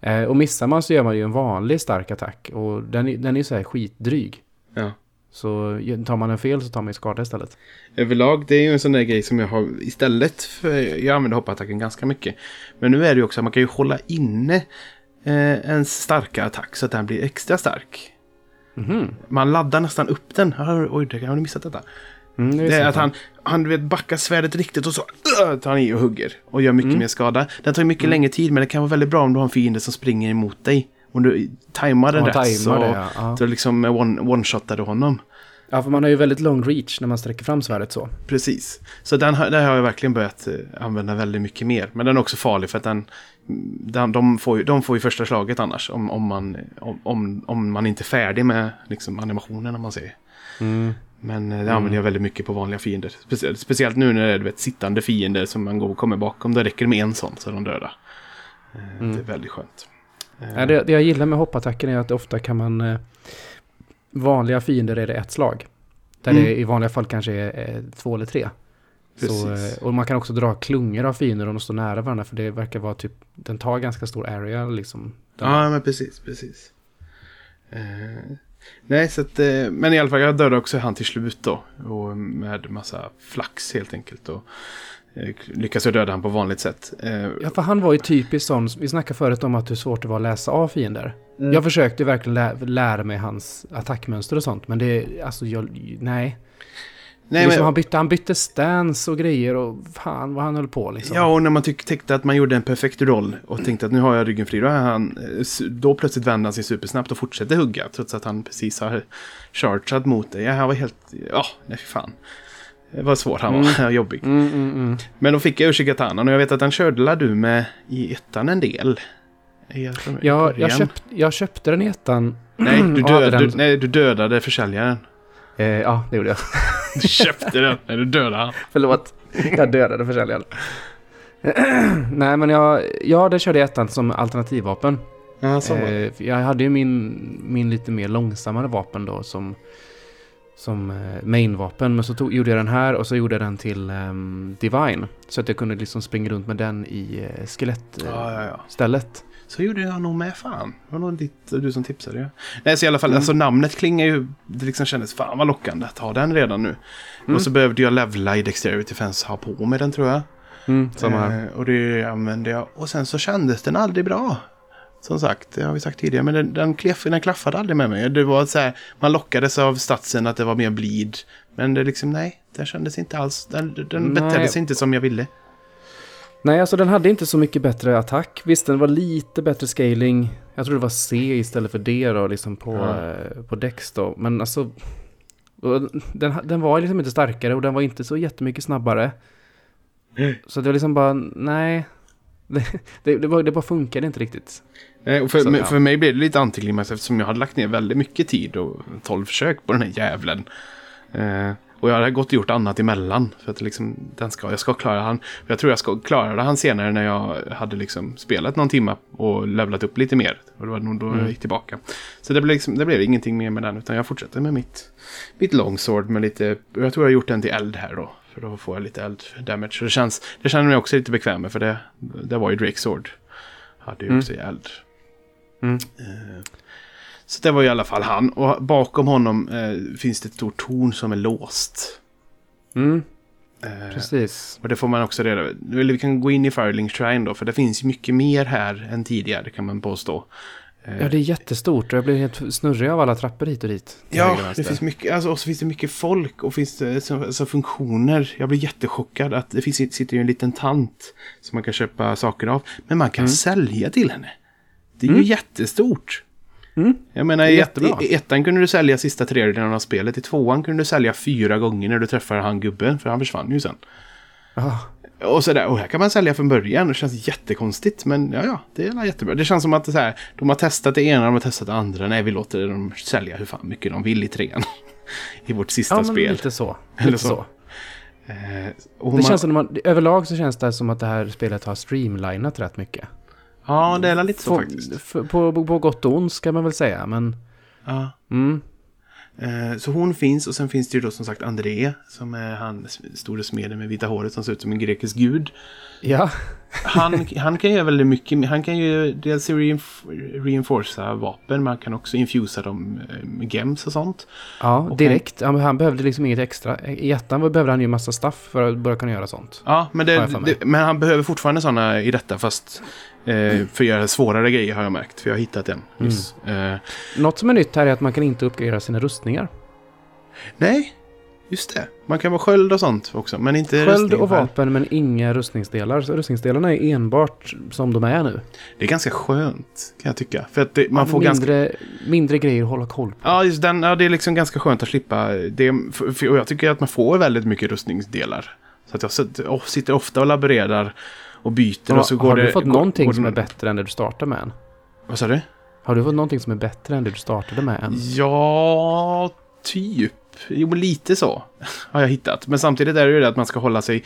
Eh, och missar man så gör man ju en vanlig stark attack. Och den, är- den är ju så här skitdryg. Ja. Så tar man en fel så tar man ju skada istället. Överlag, det är ju en sån där grej som jag har istället för... Jag använder hoppattacken ganska mycket. Men nu är det ju också att man kan ju hålla inne eh, en starka attack så att den blir extra stark. Mhm. Man laddar nästan upp den. Oj, det- har ni missat detta? Mm, Det är jag att inte. han, han du vet, backar svärdet riktigt och så uh, tar han i och hugger. Och gör mycket Mm. mer skada. Den tar ju mycket längre tid men det kan vara väldigt bra om du har en fiende som springer emot dig. Om du tajmar den Ja, rätt tajmar så, det, ja. Ja. så liksom one- one-shotar du honom. Ja, för man har ju väldigt lång reach när man sträcker fram svärdet så. Precis. Så den, har- den har jag verkligen börjat eh, använda väldigt mycket mer. Men den är också farlig för att den, den, de, får ju, de får ju första slaget annars. Om, om, man, om, om, om man inte är färdig med liksom, animationen om man säger. Men eh, det använder jag väldigt mycket på vanliga fiender. Speciellt, speciellt nu när det är du vet, sittande fiender som man går och kommer bakom. Det räcker med en sån så är de döda. Eh, Det är väldigt skönt. Ja, det, det jag gillar med hoppattacken är att ofta kan man... Vanliga fiender är det ett slag. Där Mm. det i vanliga fall kanske är två eller tre. Så, eh, och man kan också dra klungor av fiender om de står nära varandra. För det verkar vara typ... Den tar ganska stor area liksom. Ja, men precis, precis. Eh, nej, så att, eh, men i alla fall, jag dödade också han till slut då. Och med massa flax helt enkelt. Och lyckas jag döda han på vanligt sätt. Eh, Ja, för han var ju typiskt sån. Vi snackade förut om att hur svårt det var att läsa av fiender. Mm. Jag försökte verkligen lä lära mig hans attackmönster och sånt. Men det, alltså, jag, nej. nej, liksom, men, han, bytte, han bytte stance och grejer och fan vad han höll på liksom. Ja, och när man tyckte att man gjorde en perfekt roll och tänkte att nu har jag ryggen fri, då, är han, eh, då plötsligt vänder han sig supersnabbt och fortsätter hugga. Trots att han precis har chargeat mot dig. Ja, han var helt... Ja, nej fy fan. Var svår han var, jobbig. Mm, mm, mm. Men då fick jag Ushikatanan och jag vet att den körde du med i ettan en del. Ja, jag, köpt, jag köpte den i ettan. Nej, du, död, du, nej, du dödade försäljaren. Eh, ja, det gjorde jag. Du köpte den. Nej, du dödade han. Förlåt. Jag dödade försäljaren. Nej, men jag, ja, det körde jag ettan som alternativvapen. Ja. Eh, jag hade ju min, min lite mer långsammare vapen då som, som eh, mainvapen. Men så tog, gjorde jag den här och så gjorde jag den till ehm, Divine. Så att jag kunde liksom springa runt med den i eh, skelettstället. Ja, ja, ja. stället. Så gjorde jag nog med fan. Det var nog ditt, du som tipsade. Ja. Nej, så i alla fall, Mm. alltså namnet klingar ju, det liksom kändes fan vad lockande att ha den redan nu. Mm. Och så behövde jag levla i Dexterity Defense ha på med den tror jag. Mm, samma här. Eh, och det använde jag. Och sen så kändes den aldrig bra. Som sagt, det har vi sagt tidigare. Men den, den, kleff, den klaffade aldrig med mig. Det var så här, man lockades av statsen att det var mer bleed. Men det liksom, nej, den kändes inte alls. Den, den betedde sig inte som jag ville. Nej, alltså den hade inte så mycket bättre attack. Visst, den var lite bättre scaling. Jag tror det var C istället för D då, liksom på, Ja. eh, på Dex då. Men alltså, den, den var liksom inte starkare och den var inte så jättemycket snabbare. Så det var liksom bara, nej. Det, det, det, bara funkade inte riktigt. Nej, och för, Så, ja. för mig blev det lite antiklimax eftersom jag hade lagt ner väldigt mycket tid och 12 försök på den här jävlen. Eh, och jag hade gått och gjort annat emellan. För att liksom, den ska, jag ska klara han. Jag tror jag ska klara han senare när jag hade liksom spelat någon timme och levlat upp lite mer. Och det var nog då Mm. jag gick tillbaka. Så det blev, liksom, det blev ingenting mer med den utan jag fortsätter med mitt, mitt longsword med lite, jag tror jag har gjort den till eld här då. För då får jag lite eld damage. Så det, känns, det känner jag också lite bekväm med för det, det var ju Drake Sword. Hade ju Mm. också eld. Mm. Eh, Så det var i alla fall han. Och bakom honom eh, finns det ett stort torn som är låst. Mm, Eh, precis. och det får man också reda på. Vi kan gå in i Firelink Shrine då. För det finns mycket mer här än tidigare kan man påstå. Eh, Ja, det är jättestort och jag blir helt snurrig av alla trappor hit och dit. Ja, det finns mycket, alltså, och så finns det mycket folk och finns det så, alltså, funktioner. Jag blir jättechockad att det finns, sitter ju en liten tant som man kan köpa saker av. Men man kan Mm. sälja till henne. Det är Mm. ju jättestort. Mm. Jag menar, i, i ettan kunde du sälja sista tredjedelen av spelet. I tvåan kunde du sälja fyra gånger när du träffade han gubben, för han försvann ju sen. Ja, Och sådär, och här kan man sälja från början. Det känns jättekonstigt, men ja, ja, det är jättebra. Det känns som att så här, de har testat det ena, de har testat det andra. Nej, vi låter dem sälja hur fan mycket de vill i trean. I vårt sista ja men spel. lite så. Eller Lite så. så. Eh, Det man, känns som man, överlag så känns det som att det här spelet har streamlinat rätt mycket. Ja, det är lite så På- faktiskt. På, på, på gott och ont ska man väl säga, men... Ja. Mm. Eh, så hon finns och sen finns det ju då som sagt André som är han store smeden med vita håret som ser ut som en grekisk gud. Ja, Han, han kan göra väldigt mycket. Han kan ju dels reinf reinforca vapen, men han kan också infusa dem eh, med gems och sånt. ja Och direkt. Han, han behövde liksom inget extra. I ettan behövde han ju massa stuff för att börja kunna göra sånt. Ja, men, det, det, men han behöver fortfarande sådana i detta, fast eh, för att göra svårare grejer har jag märkt. För jag har hittat en. nyss. Eh, Något som är nytt här är att man kan inte uppgradera sina rustningar. nej, just det. Man kan vara sköld och sånt också, men inte Sköld rustning och själv. vapen men inga rustningsdelar. Så rustningsdelarna är enbart som de är nu. Det är ganska skönt, kan jag tycka. För att det, man får ganska... mindre, mindre grejer att hålla koll på. Ja, just den, ja, det är liksom ganska skönt att slippa det. För, för, och jag tycker att man får väldigt mycket rustningsdelar. Så att jag sitter ofta och laborerar och byter och så går har det... du fått går, någonting går som är det- bättre än det du startade med än? Vad sa du? Har du fått någonting som är bättre än det du startade med än? Ja, typ. Jo, men lite så har jag hittat. Men samtidigt är det ju det att man ska hålla sig...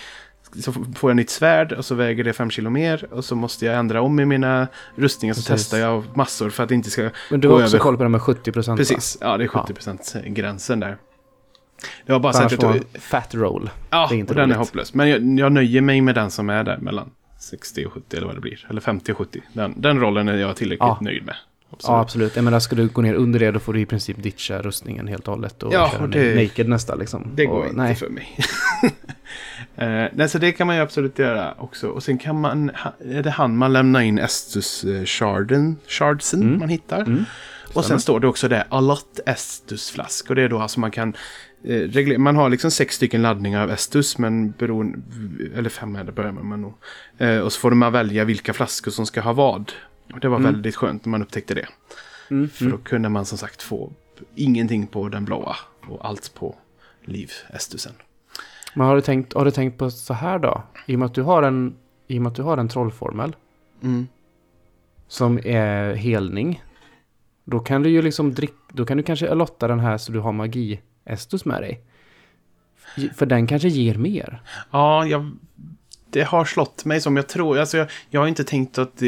Så får jag nytt svärd och så väger det fem kilo mer. Och så måste jag ändra om i mina rustningar. Så Precis. testar jag massor för att det inte ska... Men du har också över- koll på det med 70 procent Precis, ja det är 70% gränsen där. Det var bara så att jag tog... fat roll. Ja, det är inte och den är hopplös. Men jag, jag nöjer mig med den som är där mellan 60 och 70 eller vad det blir. Eller 50 och 70. Den, den rollen är jag tillräckligt Ja. nöjd med. Ja, Absolut. absolut. Jag menar, ska du gå ner under det då får du i princip ditcha rustningen helt och hållet och Ja, köra det- naked nästa liksom. Det går och, inte nej. för mig. eh, nej, så det kan man ju absolut göra också. Och sen kan man, är det han man lämnar in Estus eh, sharden, shardsen Mm. man hittar. Mm. Och sen står det också där Alot Estus flask. Och det är då alltså man kan man har liksom sex stycken laddningar av Estus. Men beroende, eller fem är det börjar man med nog. Eh, och så får man välja vilka flaskor som ska ha vad. Och det var Mm. väldigt skönt när man upptäckte det. Mm. För då kunde man som sagt få ingenting på den blåa och allt på liv Estusen. Men har du, tänkt, har du tänkt på så här då? I och med att du har en, i och med att du har en trollformel Mm. som är helning. Då kan du ju liksom drick, då kan du kanske lotta den här så du har magi-estus med dig. För den kanske ger mer. Ja, jag, det har slått mig som jag tror. Alltså jag, jag har inte tänkt att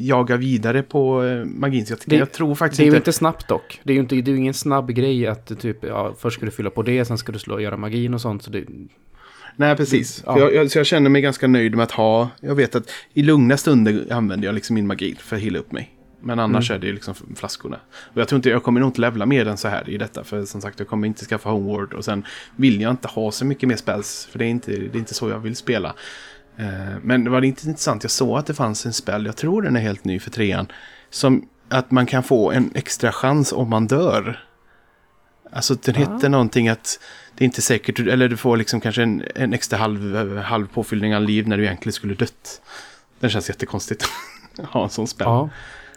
jaga vidare på eh, magin. Så jag, Det- jag tror faktiskt Det är ju inte... inte snabbt dock. Det är ju inte, det är ingen snabb grej att typ, ja, först ska du fylla på det, sen ska du slå och göra magin och sånt. Så det, Nej, precis. Ja. Jag, jag, så jag känner mig ganska nöjd med att ha... Jag vet att i lugna stunder använder jag liksom min magi för att hila upp mig. Men annars Mm. är det ju liksom flaskorna. Och jag tror inte, jag kommer nog inte levla mer än så här i detta. För som sagt, jag kommer inte skaffa homeward. Och sen vill jag inte ha så mycket mer spells. För det är inte, det är inte så jag vill spela. Eh, men det var inte intressant. Jag såg att det fanns en spel, jag tror den är helt ny för trean. Som att man kan få en extra chans om man dör. Alltså den Ah. hette någonting att det är inte säkert, eller du får liksom kanske en, en extra halv, halv påfyllning av liv när du egentligen skulle dött. Den känns jättekonstigt. ha en sån spel. ja.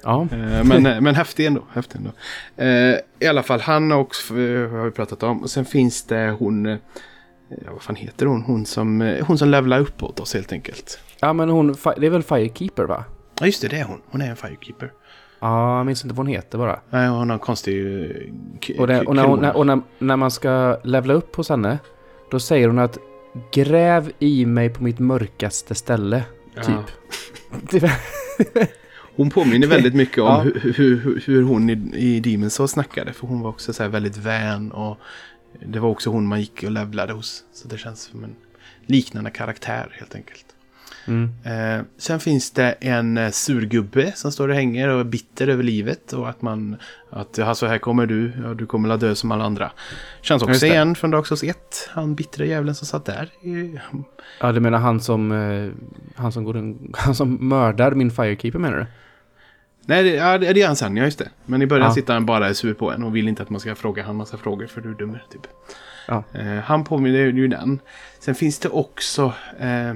Ja. Eh, Men, eh, men häftig ändå. Häftig ändå. Eh, I alla fall, han också, har vi pratat om. Och sen finns det hon, ja, vad fan heter hon? Hon som, hon som levlar uppåt oss helt enkelt. ja, men hon, det är väl Firekeeper va? Ja, just det, det är hon. Hon är en firekeeper. Ja, jag minns inte vad hon heter bara. Nej, hon har en konstig... Och, det, och, när, när, och när, när man ska levla upp hos henne, då säger hon att gräv i mig på mitt mörkaste ställe. Ja. Typ. Hon påminner väldigt mycket om Ja. hur, hur, hur, hon i, i Demon's Souls snackade. För hon var också så väldigt vän och det var också hon man gick och levlade hos. Så det känns som en liknande karaktär helt enkelt. Mm. Eh, sen finns det en eh, surgubbe som står och hänger och är bitter över livet. Och att man, att ja, så här kommer du, ja, du kommer att dö som alla andra. Känns också igen från Dark Souls 1. Han bittra jävlen som satt där. Ja, du menar han som, eh, han som går en, han som mördar min Firekeeper menar du? Nej, det, ja, det är han sen, ja just det. Men i början Ja. sitter han bara sur på en och vill inte att man ska fråga han massa frågor för du är dum typ. Ja. Eh, han påminner ju den. Sen finns det också eh,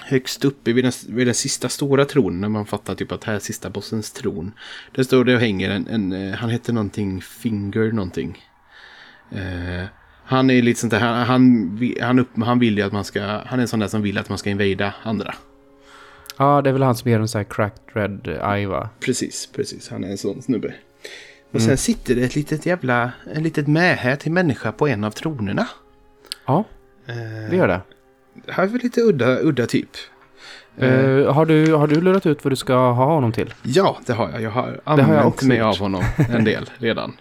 högst uppe vid den, vid den sista stora tronen när man fattar typ att här är sista bossens tron. Där står det och hänger en, en eh, han heter någonting Finger någonting. Eh, han är lite sånt där, han, han, han, upp, han vill ju att man ska, han är en sån där som vill att man ska invada andra. Ja, det är väl han som ger en sån här cracked red eye va? Precis, precis. Han är en sån snubbe. Och Mm. sen sitter det ett litet jävla, en litet mähä till människa på en av tronerna. Ja, Eh, det gör det. Här är väl lite udda, udda typ. Eh, har, du, har du lurat ut vad du ska ha honom till? ja, det har jag. Jag har har jag använt också mig gjort. av honom en del redan.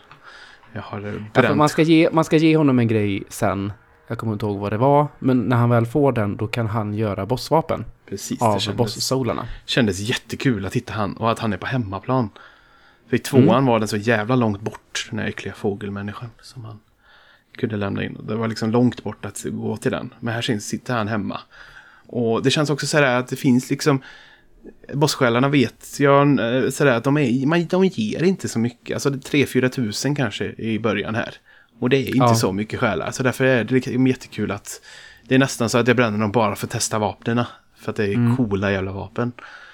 Jag har eh, Ja, bränt. man, ska ge, man ska ge honom en grej sen. Jag kommer inte ihåg vad det var. Men när han väl får den då kan han göra bossvapen. Precis, Av det kändes, boss-solarna. kändes jättekul att hitta han och att han är på hemmaplan. För i tvåan Mm. var den så jävla långt bort, den här äckliga fågelmänniskan som han kunde lämna in. Det var liksom långt bort att gå till den. Men här syns- sitter han hemma. Och det känns också sådär att det finns liksom Bosssjälarna vet jag sådär att de, är, man, de ger inte så mycket. Alltså det är 3-4 tusen kanske i början här. Och det är inte Ja. så mycket själar. Så därför är det liksom jättekul att det är nästan så att jag bränner dem bara för att testa vapnena. För att det är Mm. coola jävla vapen.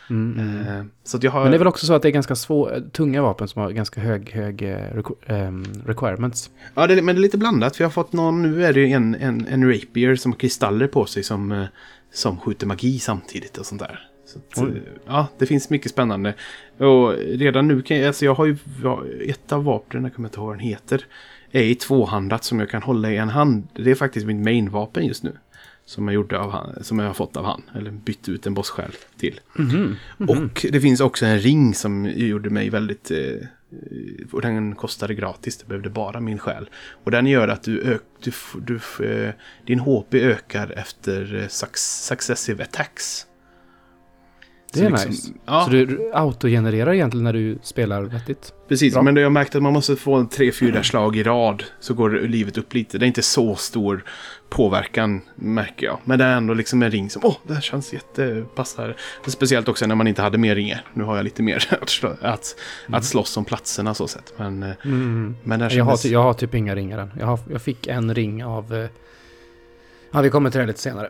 Mm, mm. Eh, Så jag har... Men det är väl också så att det är ganska svå, tunga vapen som har ganska hög, hög eh, requ- ehm, requirements. Ja, det är, men det är lite blandat. För jag har fått någon, nu är det ju en, en, en rapier som har kristaller på sig som, eh, som skjuter magi samtidigt och sånt där. Så att, ja, det finns mycket spännande. Och redan nu kan jag, alltså jag har ju, ett av vapnen, jag kommer inte ihåg vad den heter, är i tvåhandat som jag kan hålla i en hand. Det är faktiskt mitt mainvapen just nu. Som jag, gjorde av han, som jag har fått av han, eller bytt ut en bosssjäl till. Mhm. Och det finns också en ring som gjorde mig väldigt... Eh, och den kostade gratis, det behövde bara min själ. Och den gör att du, ök, du, du eh, din HP ökar efter eh, suc- successive attacks. Det Så är liksom- nice. Ja, Så du autogenererar egentligen när du spelar vettigt? precis. bra. Men jag märkt att man måste få en tre, fyra slag i rad. Så går livet upp lite. Det är inte så stor påverkan, märker jag. Men det är ändå liksom en ring som, åh, det här känns jättepassar. Speciellt också när man inte hade mer ringar. Nu har jag lite mer att, slå, att, att slåss om platserna så sett. Men, eh, Mm. men det här Jag, har, kändes... jag har typ inga ringar än. Jag, har, jag fick en ring av... Ja, vi kommer till det lite senare.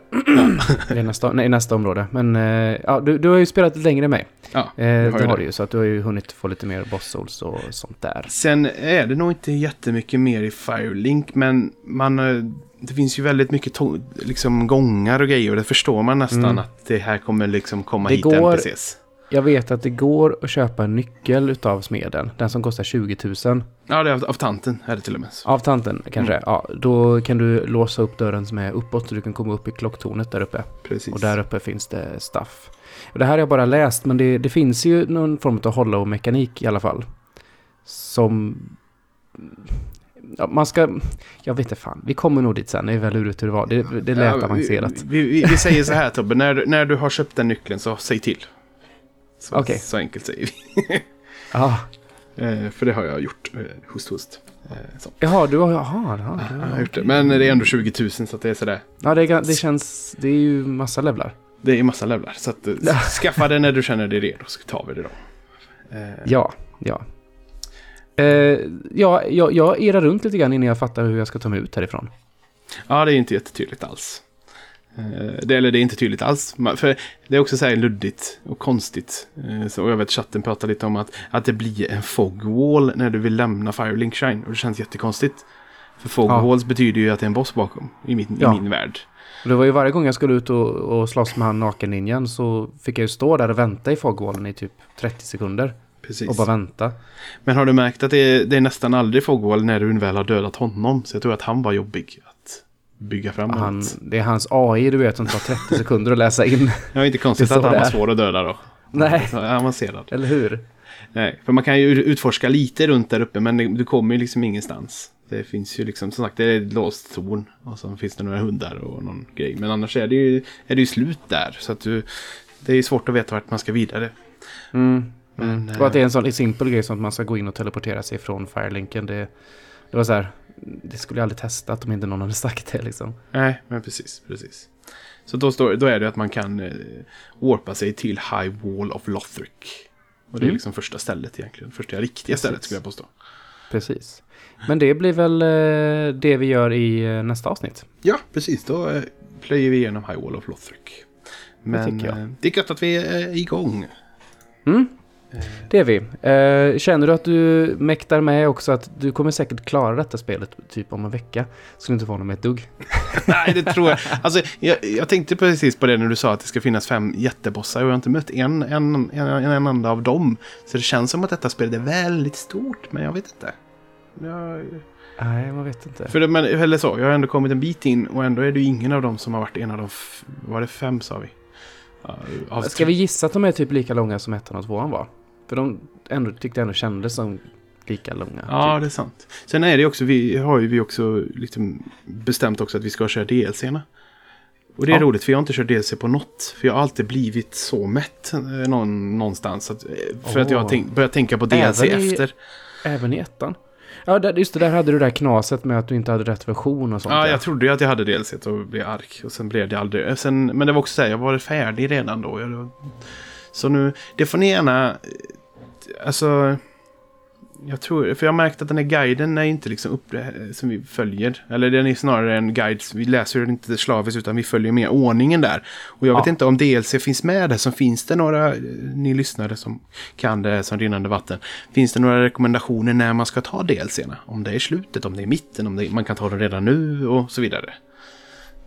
I nästa, nej, nästa område. Men eh, ja, du, du har ju spelat lite längre än mig. Ja, Eh, det har det. du ju, så att du har ju hunnit få lite mer boss souls och sånt där. Sen är det nog inte jättemycket mer i Firelink, men man, eh, det finns ju väldigt mycket liksom gångar och grejer och det förstår man nästan Mm. att det här kommer liksom komma Det hit går- NPCs. Jag vet att det går att köpa en nyckel utav smeden. Den som kostar 20 000. Ja, det är av, av tanten är det till och med. Av tanten kanske. Mm. Ja, då kan du låsa upp dörren som är uppåt så du kan komma upp i klocktornet där uppe. Precis. Och där uppe finns det stuff. Och det här har jag bara läst, men det, det finns ju någon form av hollow-mekanik i alla fall. Som... Ja, man ska... Jag vet inte fan. Vi kommer nog dit sen. Det är väl hur det var. Det, det lät Ja, avancerat. Vi, vi, vi säger så här Tobbe, när, när du har köpt den nyckeln så säg till. Så, Okej. så enkelt säger vi. Ja. Eh, för det har jag gjort. Eh, host, host. Eh, så. Jaha, du har... Jaha, jaha, Ja, jag har gjort det. Men det är ändå 20 000 så det är sådär. Ja, det, är det känns... Det är ju massa levlar. Det är massa levlar. Så att, eh, skaffa det när du känner dig redo så tar vi det då. Eh, Ja, ja. Eh, ja, jag, jag irrar runt lite grann innan jag fattar hur jag ska ta mig ut härifrån. Ja, det är inte jättetydligt alls. Eh, Det, eller det är inte tydligt alls. För det är också så här luddigt och konstigt. Eh, Så jag vet chatten pratar lite om att, att det blir en fogwall när du vill lämna Firelink Shine. Och det känns jättekonstigt. För fogwalls betyder ju att det är en boss bakom. I min, Ja. i min värld. Och Det var ju varje gång jag skulle ut och, och slåss med han nakenninjan så fick jag ju stå där och vänta i fogwallen i typ 30 sekunder. Precis. Och bara vänta. Men har du märkt att det är, det är nästan aldrig fogwall när du väl har dödat honom? Så jag tror att han var jobbig bygga fram. Han, det är hans AI du vet som tar 30 sekunder att läsa in. Det var inte konstigt att han var det är. svår att döda då. Nej. Så avancerad. Eller hur? Nej, för man kan ju utforska lite runt där uppe men du kommer ju liksom ingenstans. Det finns ju liksom, som sagt, det är ett låst torn. Och så finns det några hundar och någon grej. Men annars är det ju, är det ju slut där. Så att du, det är svårt att veta vart man ska vidare. Mm. Men, Mm. eh, Och att det är en sån simpel grej som att man ska gå in och teleportera sig från Firelinken. Det, det var så här, det skulle jag aldrig testat om inte någon hade sagt det liksom. Nej, men precis, precis. Så då, står, då är det att man kan eh, warpa sig till High Wall of Lothric. Och det är Mm. liksom första stället egentligen. Första riktiga Precis. stället skulle jag påstå. Precis. Men det blir väl eh, det vi gör i eh, nästa avsnitt. Ja, precis. Då eh, plöjer vi igenom High Wall of Lothric. Men tycker jag. eh, det är gött att vi är igång. Mm, det är vi. Eh, känner du att du mäktar med också att du kommer säkert klara detta spelet typ om en vecka? Skulle inte förvåna mig ett dugg. Nej, det tror jag. Alltså, jag. Jag tänkte precis på det när du sa att det ska finnas fem jättebossar. Och jag har inte mött en, en, en, en enda av dem. Så det känns som att detta spelet är väldigt stort. Men jag vet inte. Jag, Nej, man vet inte. För det, men, eller så, jag har ändå kommit en bit in och ändå är det ingen av dem som har varit en av de... Var det fem sa vi? Av Ska vi gissa att de är typ lika långa som ettan och tvåan var? För de ändå, tyckte ändå kändes som lika långa. Ja, typ. det är sant. Sen är det också, vi har ju vi också liksom bestämt också att vi ska köra DLC-erna. Och det är Ja. roligt för jag har inte kört DLC på något. För jag har alltid blivit så mätt eh, någon, någonstans. Att, eh, för att jag har Åh. tänkt, börjat tänka på DLC Även i- efter. Även i ettan. Ja, där, just det, där hade du det där knaset med att du inte hade rätt version och sånt. Ja, jag trodde ju att jag hade DLC och blev arg. Och sen blev det aldrig. Sen, men det var också så här, jag var färdig redan då. Jag, så nu, det får ni gärna... Alltså... Jag tror, för jag har märkt att den här guiden är inte liksom upp, eh, som vi följer. Eller den är snarare en guide, vi läser den inte slaviskt utan vi följer med ordningen där. Och jag vet Ja. inte om DLC finns med där, som finns det några, eh, ni lyssnare som kan det som rinnande vatten. Finns det några rekommendationer när man ska ta DLCerna? Om det är slutet, om det är mitten, om det, man kan ta dem redan nu och så vidare.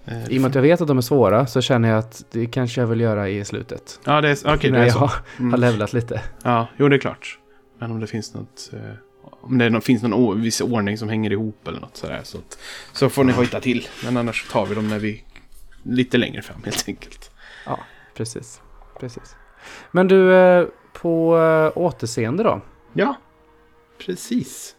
Eh, I och med att jag vet att de är svåra så känner jag att det kanske jag vill göra i slutet. Ja, det är, det när är jag så. Mm. har levlat lite. Ja, jo det är klart. Men om det finns något... Eh, om det finns någon viss ordning som hänger ihop eller något sådär. Så, att, så får ni hojta till. Men annars tar vi dem när vi... Lite längre fram helt enkelt. Ja, precis. precis. Men du, eh, på återseende då? Ja, precis.